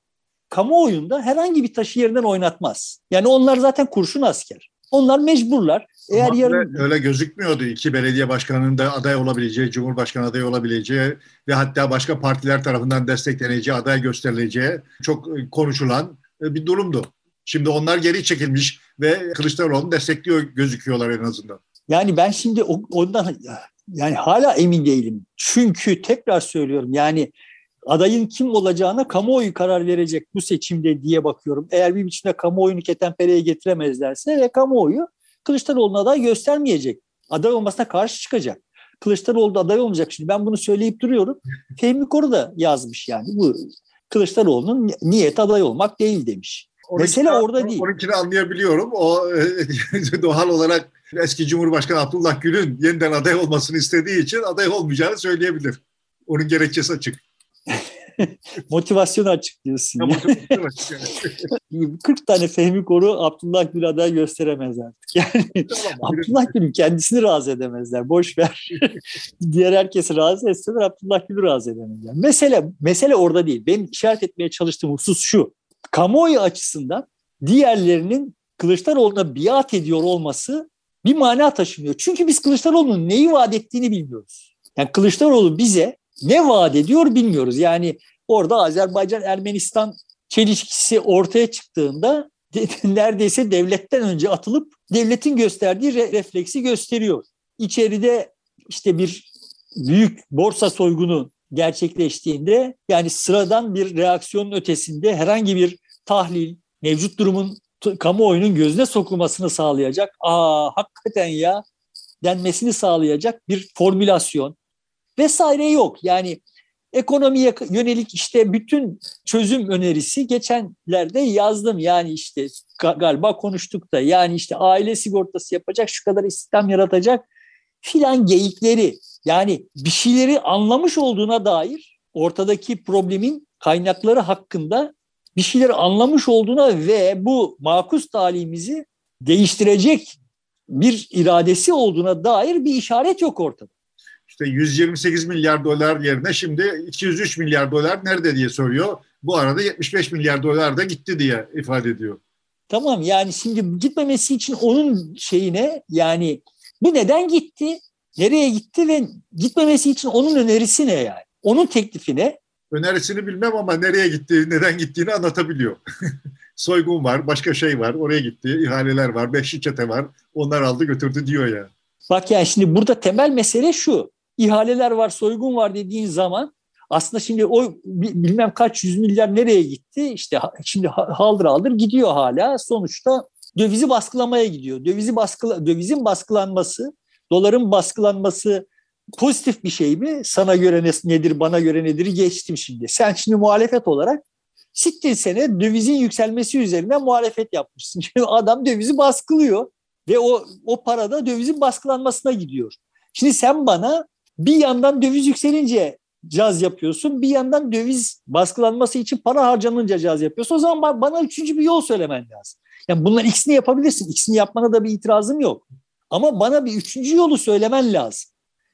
Speaker 2: kamuoyunda herhangi bir taşı yerinden oynatmaz. Yani onlar zaten kurşun asker. Onlar mecburlar.
Speaker 1: Eğer Ama yarın... öyle, öyle gözükmüyordu. İki belediye başkanının da aday olabileceği, cumhurbaşkanı adayı olabileceği ve hatta başka partiler tarafından destekleneceği, aday gösterileceği çok konuşulan bir durumdu. Şimdi onlar geri çekilmiş ve Kılıçdaroğlu'nu destekliyor gözüküyorlar en azından.
Speaker 2: Yani ben şimdi ondan yani hala emin değilim. Çünkü tekrar söylüyorum yani adayın kim olacağına kamuoyu karar verecek bu seçimde diye bakıyorum. Eğer bir biçimde kamuoyunu ketenpereye getiremezlerse ve kamuoyu Kılıçdaroğlu'na aday göstermeyecek. Aday olmasına karşı çıkacak. Kılıçdaroğlu da aday olmayacak. Şimdi ben bunu söyleyip duruyorum. Fehmi Koru da yazmış yani. Bu Kılıçdaroğlu'nun niyet aday olmak değil demiş. Mesele orada değil.
Speaker 1: Onunkini anlayabiliyorum. O *laughs* doğal olarak eski Cumhurbaşkanı Abdullah Gül'ün yeniden aday olmasını istediği için aday olmayacağını söyleyebilir. Onun gerekçesi açık. *laughs*
Speaker 2: Motivasyon açık diyorsun. Ya, 40 *laughs* tane Fehmi Koru Abdullah Gül aday gösteremez artık. Yani tamam, *laughs* Abdullah Gül'ün kendisini razı edemezler. Boş ver. Diğer herkesi razı etseler Abdullah Gül'ü razı edemezler. Mesele, mesele orada değil. Benim işaret etmeye çalıştığım husus şu. Kamuoyu açısından diğerlerinin Kılıçdaroğlu'na biat ediyor olması bir mana taşımıyor. Çünkü biz Kılıçdaroğlu'nun neyi vaat ettiğini bilmiyoruz. Yani Kılıçdaroğlu bize ne vaat ediyor bilmiyoruz. Yani orada Azerbaycan-Ermenistan çelişkisi ortaya çıktığında *laughs* neredeyse devletten önce atılıp devletin gösterdiği re- refleksi gösteriyor. İçeride işte bir büyük borsa soygunu gerçekleştiğinde yani sıradan bir reaksiyonun ötesinde herhangi bir tahlil, mevcut durumun kamuoyunun gözüne sokulmasını sağlayacak. Aa hakikaten ya denmesini sağlayacak bir formülasyon vesaire yok. Yani ekonomiye yönelik işte bütün çözüm önerisi geçenlerde yazdım. Yani işte galiba konuştuk da yani işte aile sigortası yapacak, şu kadar istihdam yaratacak filan geyikleri yani bir şeyleri anlamış olduğuna dair ortadaki problemin kaynakları hakkında bir şeyleri anlamış olduğuna ve bu makus talimizi değiştirecek bir iradesi olduğuna dair bir işaret yok ortada.
Speaker 1: İşte 128 milyar dolar yerine şimdi 203 milyar dolar nerede diye soruyor. Bu arada 75 milyar dolar da gitti diye ifade ediyor.
Speaker 2: Tamam yani şimdi gitmemesi için onun şeyine yani bu neden gitti? Nereye gitti ve gitmemesi için onun önerisi ne yani? Onun teklifi ne?
Speaker 1: Önerisini bilmem ama nereye gitti, neden gittiğini anlatabiliyor. *laughs* Soygun var, başka şey var, oraya gitti, ihaleler var, beşli çete var, onlar aldı götürdü diyor ya.
Speaker 2: Bak yani şimdi burada temel mesele şu. İhaleler var, soygun var dediğin zaman aslında şimdi o bilmem kaç yüz milyar nereye gitti? İşte şimdi haldır haldır gidiyor hala. Sonuçta dövizi baskılamaya gidiyor. Dövizi baskıla, dövizin baskılanması doların baskılanması pozitif bir şey mi? Sana göre nedir, bana göre nedir geçtim şimdi. Sen şimdi muhalefet olarak sittin sene dövizin yükselmesi üzerine muhalefet yapmışsın. *laughs* Şimdi adam dövizi baskılıyor ve o, o para da dövizin baskılanmasına gidiyor. Şimdi sen bana bir yandan döviz yükselince caz yapıyorsun. Bir yandan döviz baskılanması için para harcanınca caz yapıyorsun. O zaman bana üçüncü bir yol söylemen lazım. Yani bunların ikisini yapabilirsin. İkisini yapmana da bir itirazım yok. Ama bana bir üçüncü yolu söylemen lazım.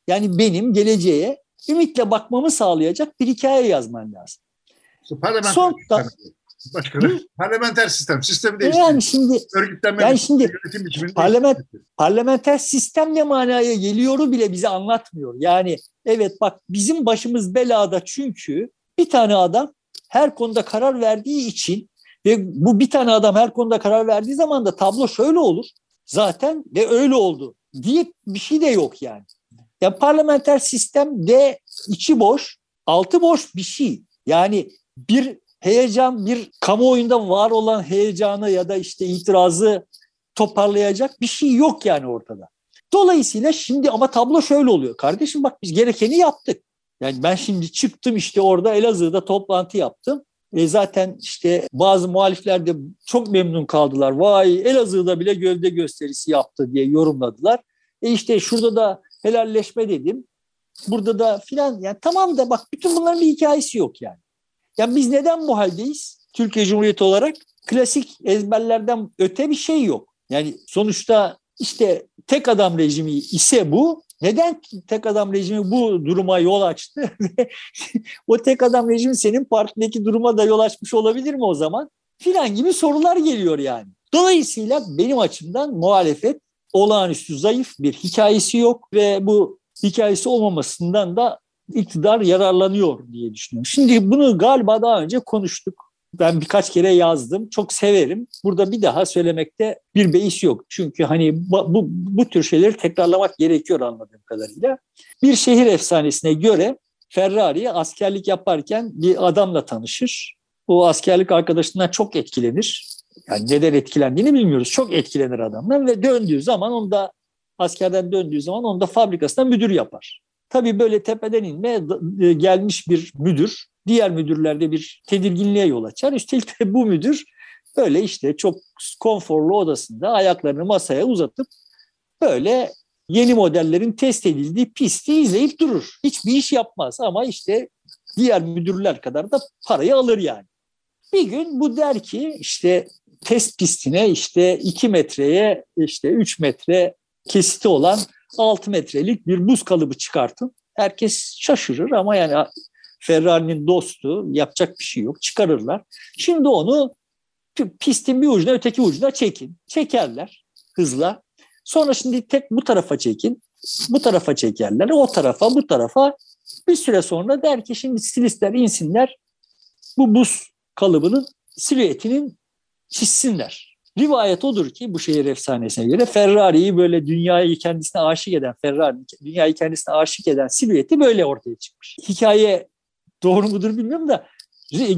Speaker 2: Yani benim geleceğe ümitle bakmamı sağlayacak bir hikaye yazman lazım.
Speaker 1: Parlamenter Son, sistem. Başkanım, parlamenter sistem. Sistemi değiştirdi.
Speaker 2: Yani şimdi,
Speaker 1: Örgütlenme
Speaker 2: yani şimdi parlament, parlamenter sistem ne manaya geliyoru bile bize anlatmıyor. Yani evet bak bizim başımız belada çünkü bir tane adam her konuda karar verdiği için ve bu bir tane adam her konuda karar verdiği zaman da tablo şöyle olur zaten ve öyle oldu diye bir şey de yok yani. Yani parlamenter sistem de içi boş, altı boş bir şey. Yani bir heyecan, bir kamuoyunda var olan heyecanı ya da işte itirazı toparlayacak bir şey yok yani ortada. Dolayısıyla şimdi ama tablo şöyle oluyor. Kardeşim bak biz gerekeni yaptık. Yani ben şimdi çıktım işte orada Elazığ'da toplantı yaptım. E zaten işte bazı muhalifler de çok memnun kaldılar. Vay Elazığ'da bile gövde gösterisi yaptı diye yorumladılar. E işte şurada da helalleşme dedim. Burada da filan yani tamam da bak bütün bunların bir hikayesi yok yani. Yani biz neden bu haldeyiz? Türkiye Cumhuriyeti olarak klasik ezberlerden öte bir şey yok. Yani sonuçta işte tek adam rejimi ise bu neden tek adam rejimi bu duruma yol açtı? *laughs* o tek adam rejimi senin partideki duruma da yol açmış olabilir mi o zaman? Filan gibi sorular geliyor yani. Dolayısıyla benim açımdan muhalefet olağanüstü zayıf bir hikayesi yok ve bu hikayesi olmamasından da iktidar yararlanıyor diye düşünüyorum. Şimdi bunu galiba daha önce konuştuk ben birkaç kere yazdım. Çok severim. Burada bir daha söylemekte bir beis yok. Çünkü hani bu, bu, bu tür şeyleri tekrarlamak gerekiyor anladığım kadarıyla. Bir şehir efsanesine göre Ferrari askerlik yaparken bir adamla tanışır. O askerlik arkadaşından çok etkilenir. Yani neden etkilendiğini bilmiyoruz. Çok etkilenir adamdan ve döndüğü zaman onda askerden döndüğü zaman onda fabrikasında müdür yapar. Tabii böyle tepeden inme e, gelmiş bir müdür diğer müdürlerde bir tedirginliğe yol açar. Üstelik de bu müdür böyle işte çok konforlu odasında ayaklarını masaya uzatıp böyle yeni modellerin test edildiği pisti izleyip durur. Hiçbir iş yapmaz ama işte diğer müdürler kadar da parayı alır yani. Bir gün bu der ki işte test pistine işte 2 metreye işte 3 metre kesiti olan 6 metrelik bir buz kalıbı çıkartın. Herkes şaşırır ama yani Ferrari'nin dostu yapacak bir şey yok çıkarırlar. Şimdi onu pistin bir ucuna öteki ucuna çekin. Çekerler hızla. Sonra şimdi tek bu tarafa çekin. Bu tarafa çekerler. O tarafa bu tarafa bir süre sonra der ki şimdi stilistler insinler bu buz kalıbının silüetinin çizsinler. Rivayet odur ki bu şehir efsanesine göre Ferrari'yi böyle dünyayı kendisine aşık eden, Ferrari dünyayı kendisine aşık eden silüeti böyle ortaya çıkmış. Hikaye doğru mudur bilmiyorum da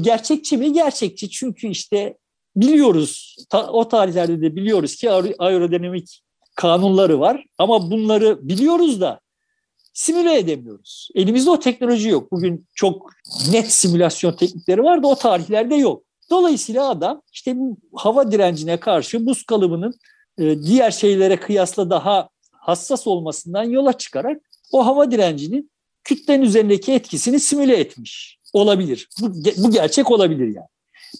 Speaker 2: gerçekçi mi? Gerçekçi çünkü işte biliyoruz o tarihlerde de biliyoruz ki aerodinamik kanunları var ama bunları biliyoruz da simüle edemiyoruz. Elimizde o teknoloji yok. Bugün çok net simülasyon teknikleri var da o tarihlerde yok. Dolayısıyla adam işte hava direncine karşı buz kalıbının e, diğer şeylere kıyasla daha hassas olmasından yola çıkarak o hava direncinin kütlenin üzerindeki etkisini simüle etmiş olabilir. Bu, bu gerçek olabilir yani.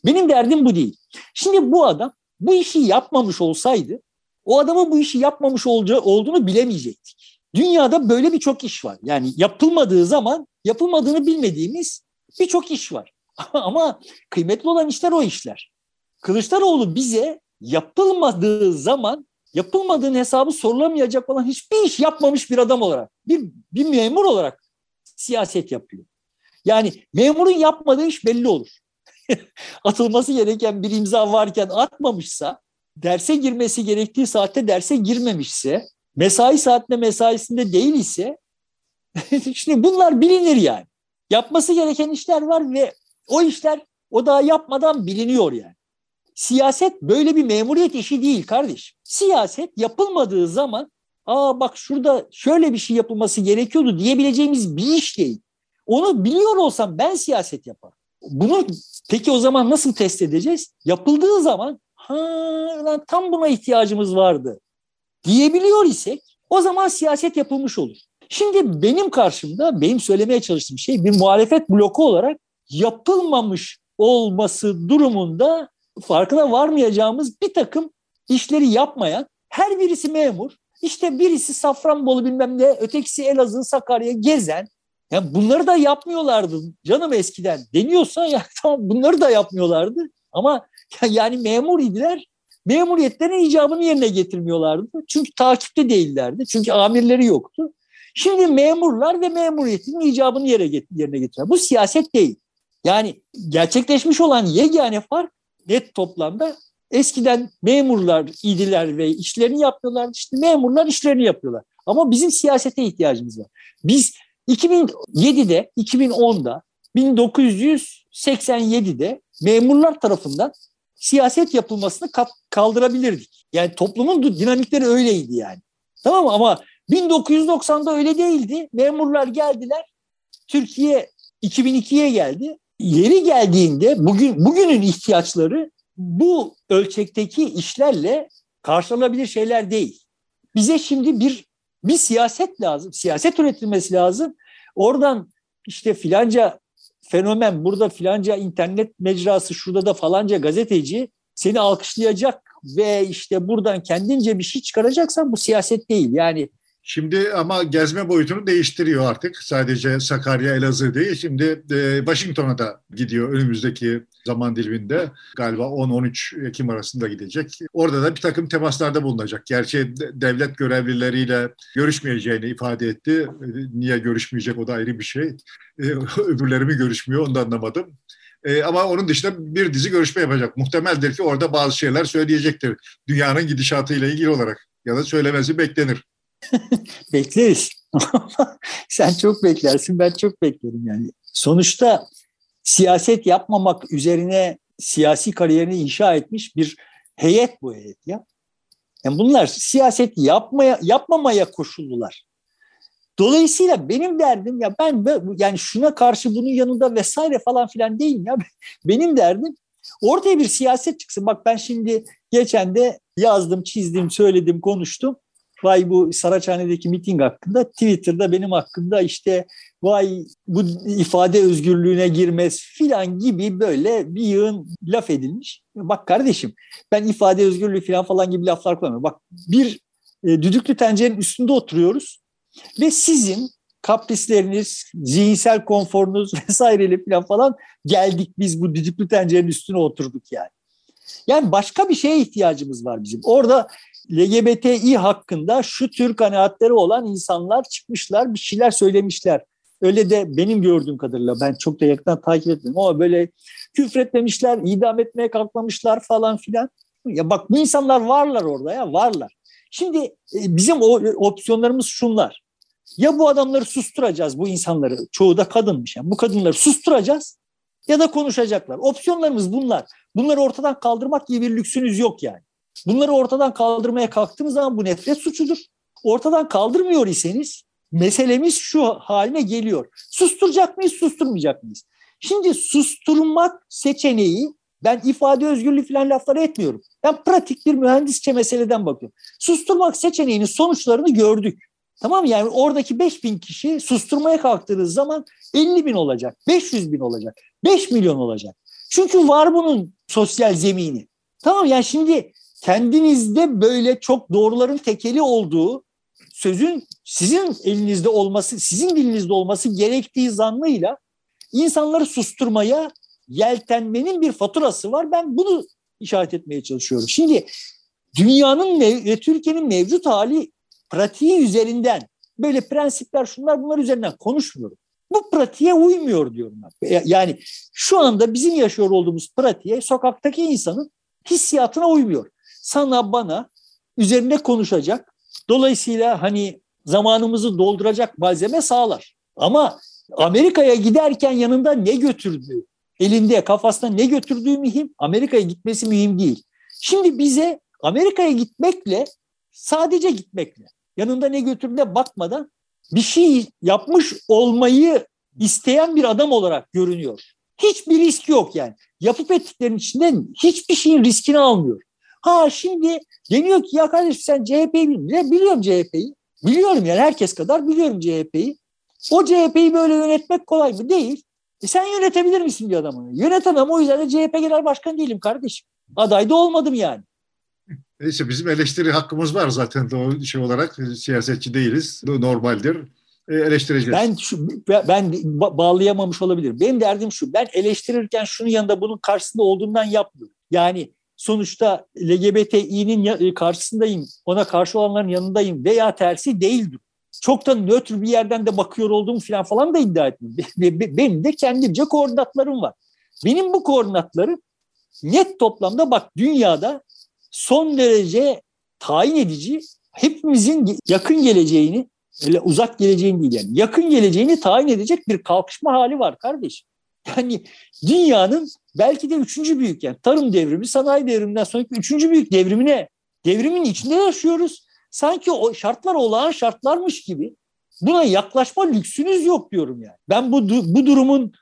Speaker 2: Benim derdim bu değil. Şimdi bu adam bu işi yapmamış olsaydı o adamın bu işi yapmamış olduğunu bilemeyecektik. Dünyada böyle birçok iş var. Yani yapılmadığı zaman yapılmadığını bilmediğimiz birçok iş var. *laughs* Ama kıymetli olan işler o işler. Kılıçdaroğlu bize yapılmadığı zaman yapılmadığın hesabı sorulamayacak olan hiçbir iş yapmamış bir adam olarak, bir, bir memur olarak siyaset yapıyor. Yani memurun yapmadığı iş belli olur. *laughs* Atılması gereken bir imza varken atmamışsa, derse girmesi gerektiği saatte derse girmemişse, mesai saatinde mesaisinde değil ise, *laughs* şimdi bunlar bilinir yani. Yapması gereken işler var ve o işler o daha yapmadan biliniyor yani. Siyaset böyle bir memuriyet işi değil kardeş. Siyaset yapılmadığı zaman aa bak şurada şöyle bir şey yapılması gerekiyordu diyebileceğimiz bir iş değil. Onu biliyor olsam ben siyaset yaparım. Bunu peki o zaman nasıl test edeceğiz? Yapıldığı zaman ha lan tam buna ihtiyacımız vardı diyebiliyor isek o zaman siyaset yapılmış olur. Şimdi benim karşımda benim söylemeye çalıştığım şey bir muhalefet bloku olarak yapılmamış olması durumunda farkına varmayacağımız bir takım işleri yapmayan her birisi memur, işte birisi Safranbolu bilmem ne, ötekisi Elazığ, Sakarya gezen. Yani bunları da yapmıyorlardı canım eskiden deniyorsa ya *laughs* tamam bunları da yapmıyorlardı. Ama yani memur idiler. Memuriyetlerin icabını yerine getirmiyorlardı. Çünkü takipte değillerdi. Çünkü amirleri yoktu. Şimdi memurlar ve memuriyetin icabını yere yerine getiriyor. Bu siyaset değil. Yani gerçekleşmiş olan yegane fark net toplamda eskiden memurlar idiler ve işlerini yapıyorlar. İşte memurlar işlerini yapıyorlar. Ama bizim siyasete ihtiyacımız var. Biz 2007'de, 2010'da, 1987'de memurlar tarafından siyaset yapılmasını kaldırabilirdik. Yani toplumun dinamikleri öyleydi yani. Tamam mı? Ama 1990'da öyle değildi. Memurlar geldiler. Türkiye 2002'ye geldi yeri geldiğinde bugün bugünün ihtiyaçları bu ölçekteki işlerle karşılanabilir şeyler değil. Bize şimdi bir bir siyaset lazım. Siyaset üretilmesi lazım. Oradan işte filanca fenomen, burada filanca internet mecrası, şurada da falanca gazeteci seni alkışlayacak ve işte buradan kendince bir şey çıkaracaksan bu siyaset değil. Yani
Speaker 1: Şimdi ama gezme boyutunu değiştiriyor artık. Sadece Sakarya, Elazığ değil. Şimdi e, Washington'a da gidiyor önümüzdeki zaman diliminde. Galiba 10-13 Ekim arasında gidecek. Orada da bir takım temaslarda bulunacak. Gerçi devlet görevlileriyle görüşmeyeceğini ifade etti. E, niye görüşmeyecek o da ayrı bir şey. E, *laughs* öbürleri mi görüşmüyor onu da anlamadım. ama onun dışında bir dizi görüşme yapacak. Muhtemeldir ki orada bazı şeyler söyleyecektir. Dünyanın gidişatıyla ilgili olarak ya da söylemesi beklenir. *laughs*
Speaker 2: Bekleriz. *laughs* Sen çok beklersin, ben çok beklerim yani. Sonuçta siyaset yapmamak üzerine siyasi kariyerini inşa etmiş bir heyet bu heyet ya. Yani bunlar siyaset yapmaya yapmamaya koşullular. Dolayısıyla benim derdim ya ben yani şuna karşı bunun yanında vesaire falan filan değil ya. *laughs* Benim derdim ortaya bir siyaset çıksın. Bak ben şimdi geçen de yazdım, çizdim, söyledim, konuştum vay bu Saraçhane'deki miting hakkında Twitter'da benim hakkında işte vay bu ifade özgürlüğüne girmez filan gibi böyle bir yığın laf edilmiş. Bak kardeşim ben ifade özgürlüğü filan falan gibi laflar kullanmıyorum. Bak bir e, düdüklü tencerenin üstünde oturuyoruz ve sizin kaprisleriniz, zihinsel konforunuz *laughs* vesaireyle falan falan geldik biz bu düdüklü tencerenin üstüne oturduk yani. Yani başka bir şeye ihtiyacımız var bizim. Orada LGBTİ hakkında şu tür kanaatleri olan insanlar çıkmışlar, bir şeyler söylemişler. öyle de benim gördüğüm kadarıyla ben çok da yakından takip etmedim ama böyle küfretmemişler, idam etmeye kalkmamışlar falan filan. Ya bak bu insanlar varlar orada ya varlar. Şimdi e, bizim o opsiyonlarımız şunlar. Ya bu adamları susturacağız bu insanları. Çoğu da kadınmış. Yani bu kadınları susturacağız ya da konuşacaklar. Opsiyonlarımız bunlar. Bunları ortadan kaldırmak gibi bir lüksünüz yok yani. Bunları ortadan kaldırmaya kalktığınız zaman bu nefret suçudur. Ortadan kaldırmıyor iseniz meselemiz şu haline geliyor. Susturacak mıyız, susturmayacak mıyız? Şimdi susturmak seçeneği ben ifade özgürlüğü falan lafları etmiyorum. Ben pratik bir mühendisçe meseleden bakıyorum. Susturmak seçeneğinin sonuçlarını gördük. Tamam mı? Yani oradaki 5 bin kişi susturmaya kalktığınız zaman 50 bin olacak, 500 bin olacak, 5 milyon olacak. Çünkü var bunun sosyal zemini. Tamam yani şimdi kendinizde böyle çok doğruların tekeli olduğu sözün sizin elinizde olması, sizin dilinizde olması gerektiği zannıyla insanları susturmaya yeltenmenin bir faturası var. Ben bunu işaret etmeye çalışıyorum. Şimdi dünyanın ve Türkiye'nin mevcut hali pratiği üzerinden böyle prensipler şunlar bunlar üzerinden konuşmuyorum. Bu pratiğe uymuyor diyorum ben. Yani şu anda bizim yaşıyor olduğumuz pratiğe sokaktaki insanın hissiyatına uymuyor. Sana bana üzerinde konuşacak. Dolayısıyla hani zamanımızı dolduracak malzeme sağlar. Ama Amerika'ya giderken yanında ne götürdüğü, elinde kafasında ne götürdüğü mühim, Amerika'ya gitmesi mühim değil. Şimdi bize Amerika'ya gitmekle, sadece gitmekle, yanında ne götürdüğüne bakmadan bir şey yapmış olmayı isteyen bir adam olarak görünüyor. Hiçbir risk yok yani. Yapıp ettiklerinin içinden hiçbir şeyin riskini almıyor. Ha şimdi deniyor ki ya kardeşim sen CHP'yi bilmiyorsun. Biliyorum CHP'yi. Biliyorum yani herkes kadar biliyorum CHP'yi. O CHP'yi böyle yönetmek kolay mı? Değil. E sen yönetebilir misin bir adamı? Yönetemem o yüzden de CHP genel başkan değilim kardeşim. Aday da olmadım yani.
Speaker 1: Neyse bizim eleştiri hakkımız var zaten o şey olarak siyasetçi değiliz. Normaldir. E, eleştireceğiz.
Speaker 2: Ben şu, ben bağlayamamış olabilirim. Benim derdim şu. Ben eleştirirken şunun yanında bunun karşısında olduğundan yapmıyorum. Yani sonuçta LGBTİ'nin karşısındayım, ona karşı olanların yanındayım veya tersi değildir. Çok da nötr bir yerden de bakıyor olduğum falan falan da iddia etmiyorum. Benim de kendimce koordinatlarım var. Benim bu koordinatlarım net toplamda bak dünyada son derece tayin edici hepimizin yakın geleceğini öyle uzak geleceğini değil yani yakın geleceğini tayin edecek bir kalkışma hali var kardeşim. Yani dünyanın belki de üçüncü büyük yani tarım devrimi, sanayi devriminden sonraki üçüncü büyük devrimine, devrimin içinde yaşıyoruz. Sanki o şartlar olağan şartlarmış gibi buna yaklaşma lüksünüz yok diyorum yani. Ben bu, bu durumun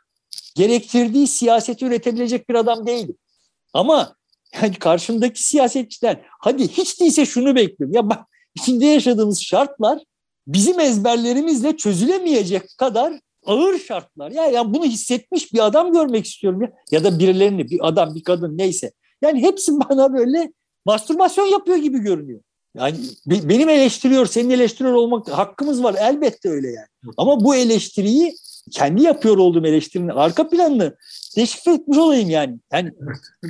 Speaker 2: gerektirdiği siyaseti üretebilecek bir adam değilim. Ama yani karşımdaki siyasetçiden hadi hiç değilse şunu bekliyorum. Ya bak içinde yaşadığımız şartlar bizim ezberlerimizle çözülemeyecek kadar ağır şartlar. Ya yani bunu hissetmiş bir adam görmek istiyorum ya. Ya da birilerini bir adam bir kadın neyse. Yani hepsi *laughs* bana böyle mastürbasyon yapıyor gibi görünüyor. Yani benim eleştiriyor, senin eleştiriyor olmak hakkımız var. Elbette öyle yani. Ama bu eleştiriyi kendi yapıyor olduğum eleştirinin arka planını deşifre etmiş olayım yani. Yani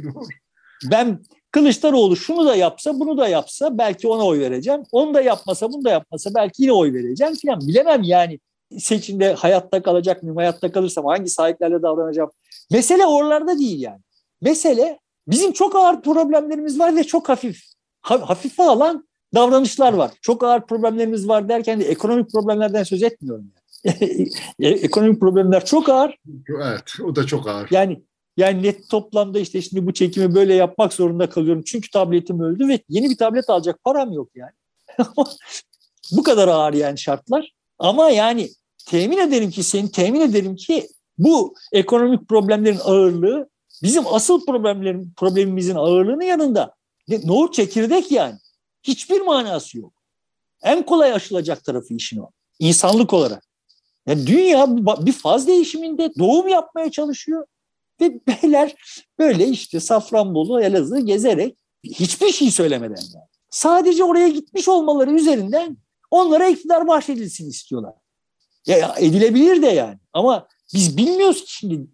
Speaker 2: *laughs* ben Kılıçdaroğlu şunu da yapsa, bunu da yapsa belki ona oy vereceğim. Onu da yapmasa, bunu da yapmasa belki yine oy vereceğim falan. Bilemem yani seçimde hayatta kalacak mıyım, hayatta kalırsam hangi sahiplerle davranacağım. Mesele oralarda değil yani. Mesele bizim çok ağır problemlerimiz var ve çok hafif, hafife alan davranışlar var. Çok ağır problemlerimiz var derken de ekonomik problemlerden söz etmiyorum. Yani. *laughs* E, ekonomik problemler çok ağır.
Speaker 1: Evet, o da çok ağır.
Speaker 2: Yani yani net toplamda işte şimdi bu çekimi böyle yapmak zorunda kalıyorum. Çünkü tabletim öldü ve yeni bir tablet alacak param yok yani. *laughs* bu kadar ağır yani şartlar. Ama yani temin ederim ki seni temin ederim ki bu ekonomik problemlerin ağırlığı bizim asıl problemlerin problemimizin ağırlığının yanında nohut çekirdek yani. Hiçbir manası yok. En kolay aşılacak tarafı işin o. İnsanlık olarak. Yani dünya bir faz değişiminde doğum yapmaya çalışıyor. Ve beyler böyle işte Safranbolu, Elazığ gezerek hiçbir şey söylemeden yani. Sadece oraya gitmiş olmaları üzerinden onlara iktidar bahşedilsin istiyorlar. Ya, edilebilir de yani. Ama biz bilmiyoruz ki şimdi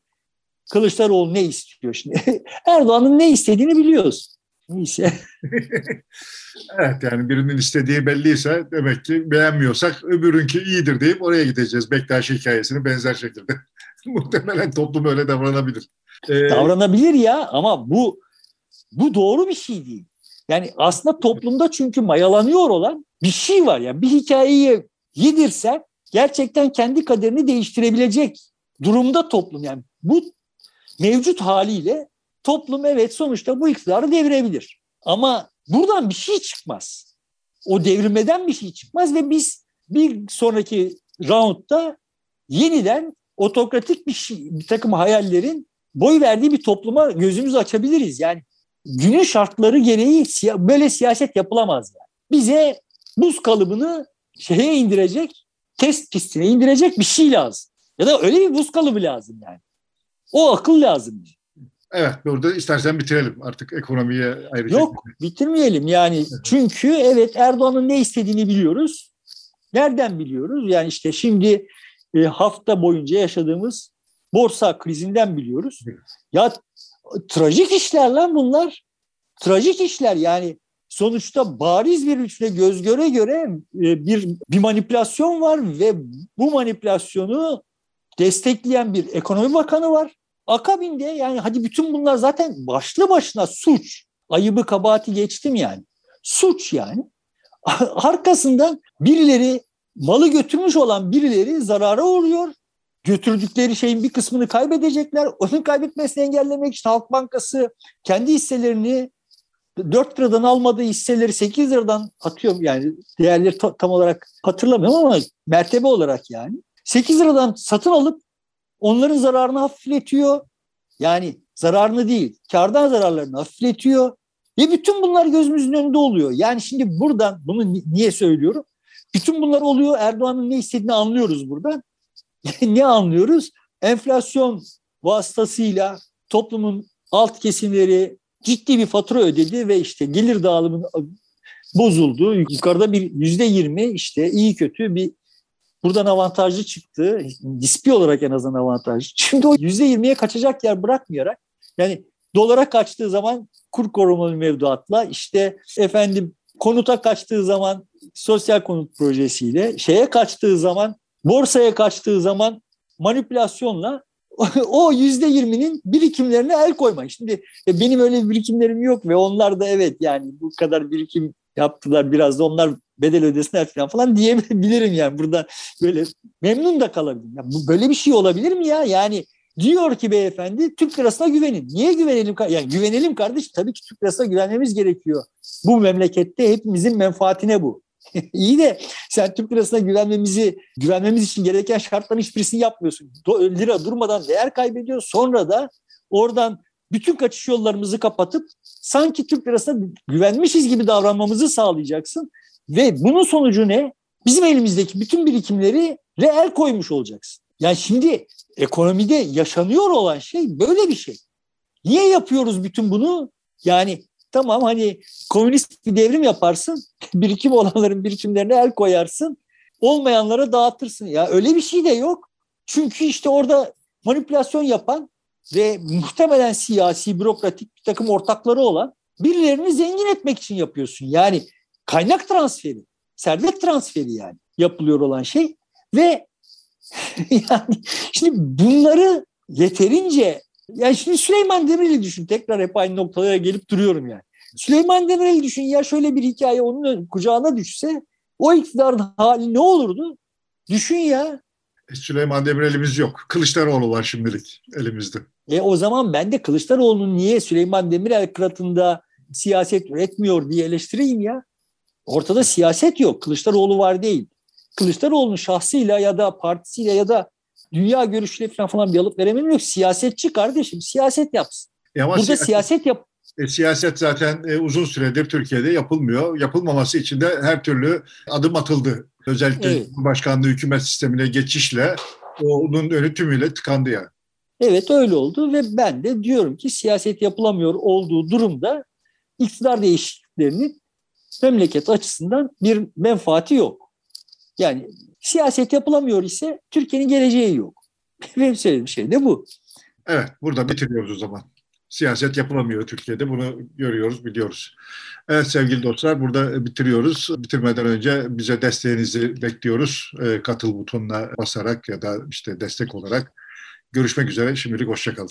Speaker 2: Kılıçdaroğlu ne istiyor şimdi. *laughs* Erdoğan'ın ne istediğini biliyoruz. Neyse. *laughs*
Speaker 1: evet yani birinin istediği belliyse demek ki beğenmiyorsak öbürünki iyidir deyip oraya gideceğiz. Bektaş hikayesini benzer şekilde. *laughs* Muhtemelen toplum öyle davranabilir.
Speaker 2: Ee, davranabilir ya ama bu bu doğru bir şey değil. Yani aslında toplumda çünkü mayalanıyor olan bir şey var. Yani bir hikayeyi yedirsen gerçekten kendi kaderini değiştirebilecek durumda toplum. Yani bu mevcut haliyle toplum evet sonuçta bu iktidarı devirebilir. Ama buradan bir şey çıkmaz. O devrilmeden bir şey çıkmaz ve biz bir sonraki roundda yeniden otokratik bir, şey, bir takım hayallerin boy verdiği bir topluma gözümüzü açabiliriz. Yani günün şartları gereği böyle siyaset yapılamaz. Yani. Bize buz kalıbını şeye indirecek, test pistine indirecek bir şey lazım. Ya da öyle bir buz kalıbı lazım yani. O akıl lazım.
Speaker 1: Evet burada istersen bitirelim artık ekonomiye ayrıca.
Speaker 2: Yok bitirmeyelim yani evet. çünkü evet Erdoğan'ın ne istediğini biliyoruz. Nereden biliyoruz? Yani işte şimdi e, hafta boyunca yaşadığımız borsa krizinden biliyoruz. Evet. Ya trajik işler lan bunlar. Trajik işler yani sonuçta bariz bir üçle göz göre göre e, bir bir manipülasyon var ve bu manipülasyonu destekleyen bir ekonomi bakanı var. Akabinde yani hadi bütün bunlar zaten başlı başına suç. Ayıbı kabahati geçtim yani. Suç yani. *laughs* Arkasından birileri malı götürmüş olan birileri zarara uğruyor. Götürdükleri şeyin bir kısmını kaybedecekler. Onun kaybetmesini engellemek için Halk Bankası kendi hisselerini 4 liradan almadığı hisseleri 8 liradan atıyor. Yani değerleri tam olarak hatırlamıyorum ama mertebe olarak yani. 8 liradan satın alıp onların zararını hafifletiyor. Yani zararını değil, kardan zararlarını hafifletiyor. Ve bütün bunlar gözümüzün önünde oluyor. Yani şimdi buradan bunu niye söylüyorum? Bütün bunlar oluyor. Erdoğan'ın ne istediğini anlıyoruz buradan. ne anlıyoruz? Enflasyon vasıtasıyla toplumun alt kesimleri ciddi bir fatura ödedi ve işte gelir dağılımı bozuldu. Yukarıda bir yüzde yirmi işte iyi kötü bir buradan avantajlı çıktı. Nispi olarak en azından avantajlı. *laughs* Şimdi o yüzde yirmiye kaçacak yer bırakmayarak yani dolara kaçtığı zaman kur korumalı mevduatla işte efendim konuta kaçtığı zaman sosyal konut projesiyle şeye kaçtığı zaman borsaya kaçtığı zaman manipülasyonla *laughs* o yüzde yirminin birikimlerine el koyma. Şimdi e, benim öyle bir birikimlerim yok ve onlar da evet yani bu kadar birikim yaptılar biraz da onlar bedel ödesinler falan falan diyebilirim yani burada böyle memnun da kalabilirim. Ya bu böyle bir şey olabilir mi ya? Yani diyor ki beyefendi Türk lirasına güvenin. Niye güvenelim? Yani güvenelim kardeş. Tabii ki Türk lirasına güvenmemiz gerekiyor. Bu memlekette hepimizin menfaatine bu. *laughs* İyi de sen Türk lirasına güvenmemizi güvenmemiz için gereken şartların hiçbirisini yapmıyorsun. Lira durmadan değer kaybediyor. Sonra da oradan bütün kaçış yollarımızı kapatıp sanki Türk lirasına güvenmişiz gibi davranmamızı sağlayacaksın. Ve bunun sonucu ne? Bizim elimizdeki bütün birikimleri reel koymuş olacaksın. Yani şimdi ekonomide yaşanıyor olan şey böyle bir şey. Niye yapıyoruz bütün bunu? Yani tamam hani komünist bir devrim yaparsın, *laughs* birikim olanların birikimlerine el koyarsın, olmayanlara dağıtırsın. Ya öyle bir şey de yok. Çünkü işte orada manipülasyon yapan ve muhtemelen siyasi, bürokratik bir takım ortakları olan birilerini zengin etmek için yapıyorsun. Yani kaynak transferi, servet transferi yani yapılıyor olan şey ve *laughs* yani şimdi bunları yeterince yani şimdi Süleyman Demirel'i düşün. Tekrar hep aynı noktalara gelip duruyorum yani. Süleyman Demirel'i düşün ya şöyle bir hikaye onun kucağına düşse o iktidarın hali ne olurdu? Düşün ya.
Speaker 1: E, Süleyman Demirel'imiz yok. Kılıçdaroğlu var şimdilik elimizde.
Speaker 2: E o zaman ben de Kılıçdaroğlu'nun niye Süleyman Demirel kıratında siyaset üretmiyor diye eleştireyim ya. Ortada siyaset yok. Kılıçdaroğlu var değil. Kılıçdaroğlu'nun şahsıyla ya da partisiyle ya da dünya görüşüyle falan, falan bir alıp veremem yok. Siyasetçi kardeşim siyaset yapsın. E Burada siyaset, siyaset yap.
Speaker 1: E, siyaset zaten e, uzun süredir Türkiye'de yapılmıyor. Yapılmaması için de her türlü adım atıldı. Özellikle evet. başkanlığı hükümet sistemine geçişle onun önü tümüyle tıkandı yani.
Speaker 2: Evet öyle oldu ve ben de diyorum ki siyaset yapılamıyor olduğu durumda iktidar değişikliklerinin memleket açısından bir menfaati yok. Yani siyaset yapılamıyor ise Türkiye'nin geleceği yok. *laughs* Benim söylediğim şey de bu.
Speaker 1: Evet burada bitiriyoruz o zaman. siyaset yapılamıyor Türkiye'de. Bunu görüyoruz, biliyoruz. Evet sevgili dostlar burada bitiriyoruz. Bitirmeden önce bize desteğinizi bekliyoruz. Katıl butonuna basarak ya da işte destek olarak. Görüşmek üzere. Şimdilik hoşçakalın.